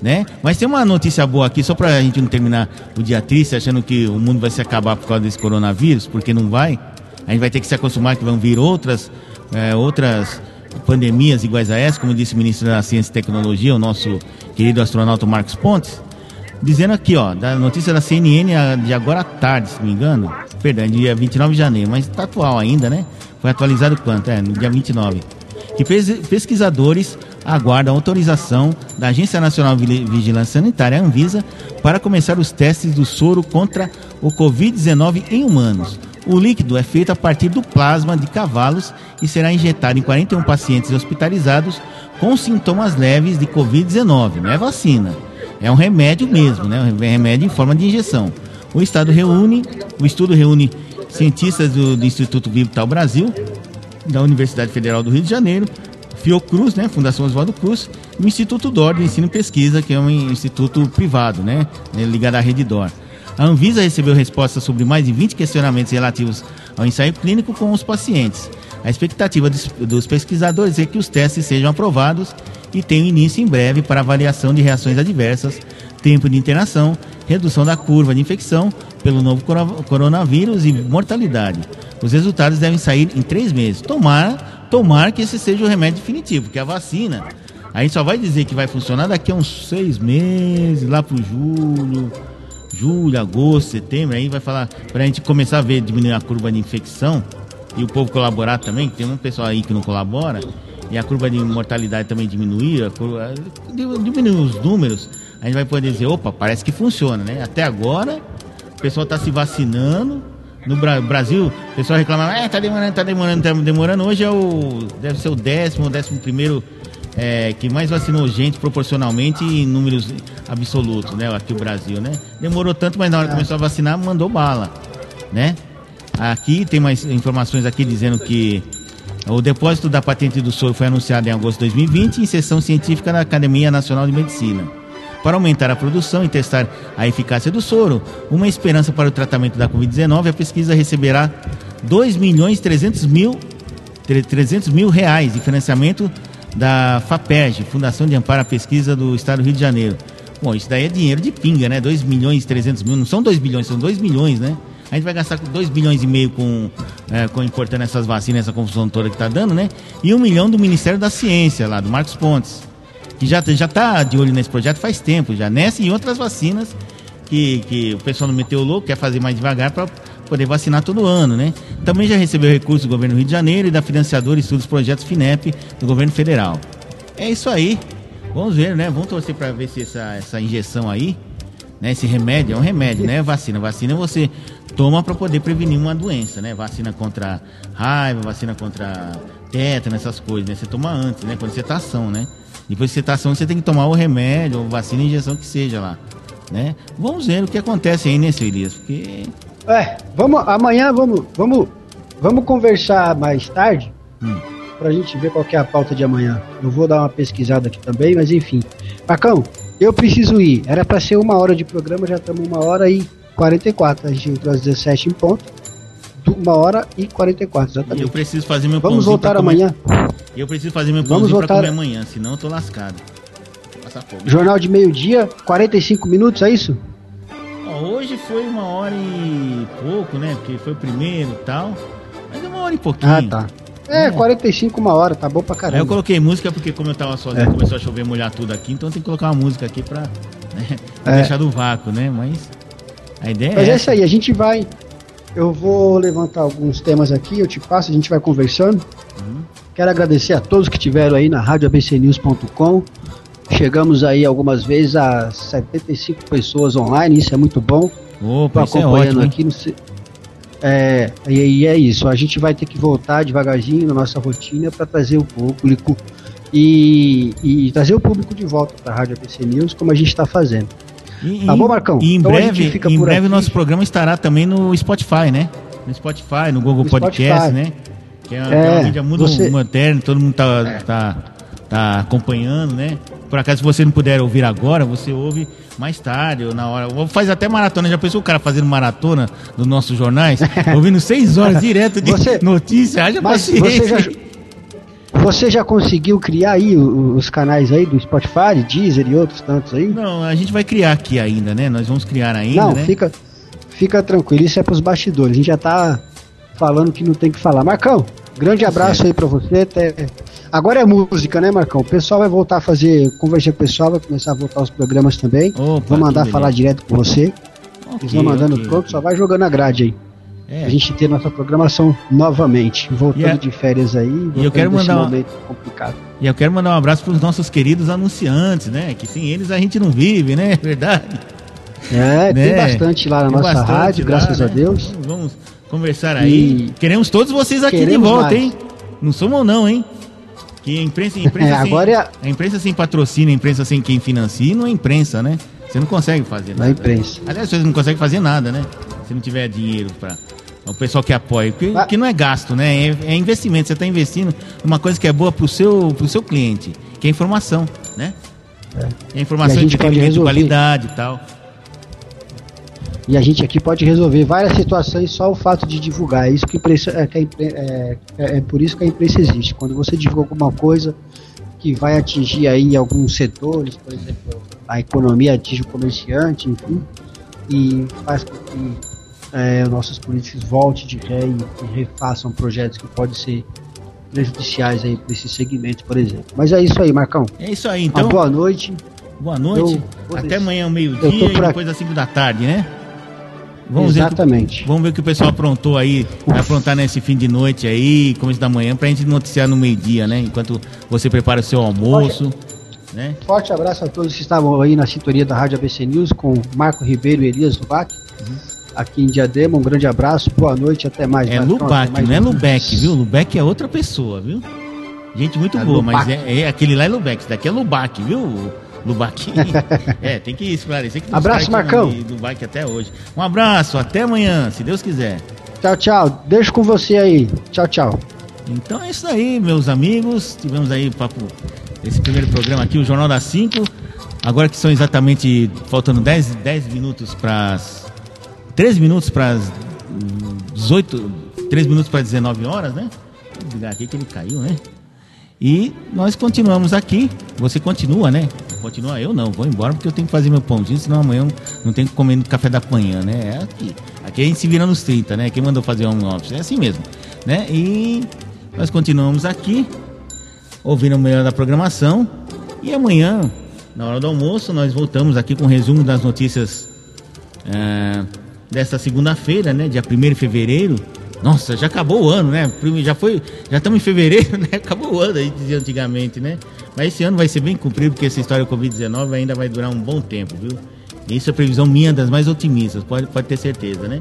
Né? Mas tem uma notícia boa aqui, só para a gente não terminar o dia triste, achando que o mundo vai se acabar por causa desse coronavírus, porque não vai. A gente vai ter que se acostumar que vão vir outras, é, outras pandemias iguais a essa, como disse o ministro da Ciência e Tecnologia, o nosso querido astronauta Marcos Pontes, dizendo aqui, ó, da notícia da CNN de agora à tarde, se não me engano, perdão, dia 29 de janeiro, mas está atual ainda, né? Foi atualizado quanto? É, no dia 29. Que pesquisadores aguardam autorização da Agência Nacional de Vigilância Sanitária, Anvisa, para começar os testes do soro contra o Covid-19 em humanos. O líquido é feito a partir do plasma de cavalos e será injetado em 41 pacientes hospitalizados com sintomas leves de Covid-19. Não é vacina, é um remédio mesmo, né? Um remédio em forma de injeção. O estado reúne, o estudo reúne cientistas do, do Instituto Vital Brasil, da Universidade Federal do Rio de Janeiro, Fiocruz, né, Fundação Oswaldo Cruz, e o Instituto DOR de Ensino e Pesquisa, que é um instituto privado, né, ligado à rede DOR. A Anvisa recebeu respostas sobre mais de 20 questionamentos relativos ao ensaio clínico com os pacientes. A expectativa dos pesquisadores é que os testes sejam aprovados e tenham início em breve para avaliação de reações adversas, tempo de internação, redução da curva de infecção pelo novo coronavírus e mortalidade. Os resultados devem sair em três meses. Tomar, tomar que esse seja o remédio definitivo, porque a vacina, a gente só vai dizer que vai funcionar daqui a uns seis meses, lá para julho, julho, agosto, setembro, aí vai falar para a gente começar a ver diminuir a curva de infecção e o povo colaborar também, que tem um pessoal aí que não colabora, e a curva de mortalidade também diminuir, a curva, diminuir os números, a gente vai poder dizer, opa, parece que funciona, né? Até agora, o pessoal está se vacinando. No Brasil, o pessoal reclama, é, tá demorando, tá demorando, tá demorando. Hoje é o. Deve ser o décimo, décimo primeiro é, que mais vacinou gente proporcionalmente em números absolutos, né? Aqui o Brasil, né? Demorou tanto, mas na hora que começou a vacinar, mandou bala, né? Aqui tem mais informações aqui dizendo que o depósito da patente do soro foi anunciado em agosto de 2020 em sessão científica da Academia Nacional de Medicina. Para aumentar a produção e testar a eficácia do soro, uma esperança para o tratamento da Covid-19, a pesquisa receberá 2 milhões 300 mil, 300 mil reais de financiamento da FAPERJ, Fundação de Amparo à Pesquisa do Estado do Rio de Janeiro. Bom, isso daí é dinheiro de pinga, né? 2 milhões e 300 mil, não são 2 bilhões, são 2 milhões, né? A gente vai gastar 2 bilhões e meio com, é, com importando essas vacinas, essa confusão toda que está dando, né? E um milhão do Ministério da Ciência, lá, do Marcos Pontes, que já, já tá de olho nesse projeto faz tempo, já nessa e outras vacinas que, que o pessoal não meteu louco, quer fazer mais devagar para poder vacinar todo ano, né? Também já recebeu recursos do governo do Rio de Janeiro e da financiadora Estudos Projetos FINEP do governo federal. É isso aí. Vamos ver, né? Vamos torcer para ver se essa, essa injeção aí, né? Esse remédio é um remédio, né? Vacina. Vacina você toma para poder prevenir uma doença, né? Vacina contra raiva, vacina contra tétano, essas coisas, né? Você toma antes, né? Quando você tá ação, né? Depois que você tá você tem que tomar o remédio, ou vacina, injeção que seja lá, né? Vamos ver o que acontece aí, né, seu Elias? Porque... É, vamos, amanhã vamos, vamos, vamos conversar mais tarde. Hum pra gente ver qual é a pauta de amanhã. Eu vou dar uma pesquisada aqui também, mas enfim. Marcão, eu preciso ir. Era para ser uma hora de programa, já estamos uma hora e 44. A gente entrou às 17 em ponto. Uma hora e 44, exatamente. Eu preciso fazer meu Vamos voltar amanhã. Eu preciso fazer meu Vamos voltar... pra comer amanhã, senão eu tô lascado. Jornal de meio-dia, 45 minutos, é isso? Hoje foi uma hora e pouco, né? Porque foi o primeiro e tal. Mas é uma hora e pouquinho. Ah, tá. É, é, 45, uma hora, tá bom pra caramba. eu coloquei música porque como eu tava sozinho, é. começou a chover, molhar tudo aqui, então tem que colocar uma música aqui pra, né, pra é. deixar do vácuo, né? Mas a ideia Mas é, é isso aí, a gente vai. Eu vou levantar alguns temas aqui, eu te passo, a gente vai conversando. Uhum. Quero agradecer a todos que tiveram aí na radioabcnews.com. Chegamos aí algumas vezes a 75 pessoas online, isso é muito bom. Opa, Tô acompanhando é ótimo, aqui é, e, é isso. A gente vai ter que voltar devagarzinho na nossa rotina para trazer o público e, e, trazer o público de volta para a Rádio ABC News, como a gente está fazendo. E, tá bom, Marcão? E em então breve, em breve o nosso programa estará também no Spotify, né? No Spotify, no Google no Podcast, Spotify. né? Que é, é, é uma mídia muito você... moderna, todo mundo tá, é. tá, tá acompanhando, né? Por acaso, se você não puder ouvir agora, você ouve mais tarde ou na hora. Faz até maratona. Já pensou o cara fazendo maratona dos nossos jornais? ouvindo seis horas direto de você, notícia? Haja paciência. Você já, você já conseguiu criar aí os canais aí do Spotify, Deezer e outros tantos aí? Não, a gente vai criar aqui ainda, né? Nós vamos criar ainda, Não, né? fica, fica tranquilo. Isso é pros bastidores. A gente já tá falando que não tem que falar. Marcão, grande abraço aí pra você. Até Agora é música, né, Marcão? O pessoal vai voltar a fazer conversa com o pessoal, vai começar a voltar os programas também. Opa, vou mandar falar direto com você. Okay, Eles vão mandando okay, pronto, só vai jogando a grade aí. É. A gente ter nossa programação novamente, voltando a... de férias aí, e eu quero mandar momento complicado. E eu quero mandar um abraço para os nossos queridos anunciantes, né? Que sem eles a gente não vive, né? Verdade. É, né? tem bastante lá na tem nossa rádio, lá, graças né? a Deus. Vamos conversar aí. E... Queremos todos vocês aqui Queremos de volta, mais. hein? Não somos não, hein? Que a imprensa, a imprensa, é, agora sem, é... a imprensa sem patrocínio, a imprensa sem quem financia, não é imprensa, né? Você não consegue fazer nada. Não é imprensa. Aliás, você não consegue fazer nada, né? Se não tiver dinheiro para o pessoal que apoia, que, ah. que não é gasto, né? É, é investimento. Você está investindo numa coisa que é boa para o seu, pro seu cliente, que é informação, né? É, é informação de qualidade e tal. E a gente aqui pode resolver várias situações só o fato de divulgar. É, isso que imprensa, é, que é, é, é por isso que a imprensa existe. Quando você divulga alguma coisa que vai atingir aí alguns setores, por exemplo, a economia atinge o comerciante, enfim, e faz com que é, nossos políticos voltem de ré e, e refaçam projetos que podem ser prejudiciais aí para esse segmento, por exemplo. Mas é isso aí, Marcão. É isso aí, então. Uma boa noite. Boa noite. Até amanhã, meio-dia e depois às 5 da tarde, né? Vamos Exatamente. Ver que, vamos ver o que o pessoal aprontou aí, vai aprontar nesse fim de noite aí, começo da manhã, pra gente noticiar no meio-dia, né? Enquanto você prepara o seu almoço. Forte, né? Forte abraço a todos que estavam aí na sintonia da Rádio ABC News com Marco Ribeiro e Elias Lubac. Uhum. Aqui em Diadema, um grande abraço, boa noite, até mais. É Lubac, não é Lubeck, viu? Lubeck é outra pessoa, viu? Gente muito é boa, Lubac. mas é, é, aquele lá é Lubeck, esse daqui é Lubac, viu? Lubac. é, tem que esclarecer que Abraço, Marcão. Lubac até hoje. Um abraço, até amanhã, se Deus quiser. Tchau, tchau. Deixo com você aí. Tchau, tchau. Então é isso aí, meus amigos. Tivemos aí papo esse primeiro programa aqui, o Jornal das 5. Agora que são exatamente faltando 10, 10 minutos para 13 minutos para 18, 3 minutos para 19 horas, né? Vou ligar aqui que ele caiu, né? E nós continuamos aqui. Você continua, né? Continua, eu não, vou embora porque eu tenho que fazer meu pãozinho, senão amanhã não tenho que comer café da manhã, né? É aqui. Aqui a gente se vira nos 30, né? Quem mandou fazer um office? É assim mesmo, né? E nós continuamos aqui, ouvindo o melhor da programação. E amanhã, na hora do almoço, nós voltamos aqui com um resumo das notícias é, desta segunda-feira, né? Dia 1 de fevereiro Nossa, já acabou o ano, né? Já foi, já estamos em fevereiro, né? Acabou o ano, aí dizia antigamente, né? Mas esse ano vai ser bem cumprido, porque essa história do Covid-19 ainda vai durar um bom tempo, viu? Isso é previsão minha das mais otimistas, pode, pode ter certeza, né?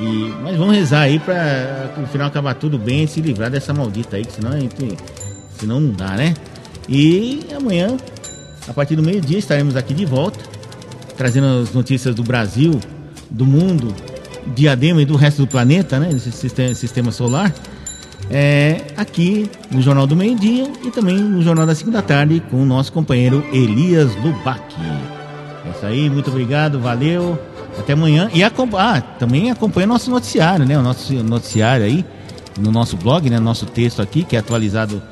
E, mas vamos rezar aí para no final acabar tudo bem e se livrar dessa maldita aí, que senão a gente, senão não dá, né? E amanhã, a partir do meio-dia, estaremos aqui de volta, trazendo as notícias do Brasil, do mundo, Diadema e do resto do planeta, né? Sistema, sistema solar. É, aqui no Jornal do Meio Dia e também no Jornal das 5 da tarde com o nosso companheiro Elias Lubac. É isso aí, muito obrigado, valeu, até amanhã. E ah, também acompanha nosso noticiário, né? O nosso noticiário aí, no nosso blog, né? Nosso texto aqui, que é atualizado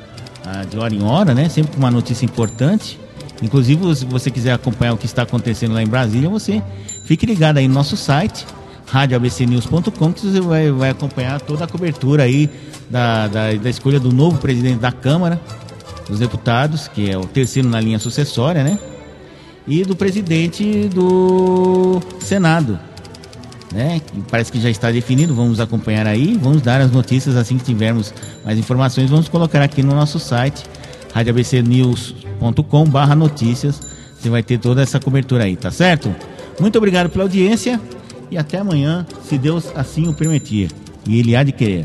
ah, de hora em hora, né? Sempre com uma notícia importante. Inclusive, se você quiser acompanhar o que está acontecendo lá em Brasília, você fique ligado aí no nosso site radioabcnews.com que você vai, vai acompanhar toda a cobertura aí da, da, da, escolha do novo presidente da Câmara dos Deputados, que é o terceiro na linha sucessória, né? E do presidente do Senado, né? Parece que já está definido, vamos acompanhar aí, vamos dar as notícias assim que tivermos mais informações, vamos colocar aqui no nosso site radioabcnews.com barra notícias, você vai ter toda essa cobertura aí, tá certo? Muito obrigado pela audiência e até amanhã, se Deus assim o permitir, e Ele há de querer.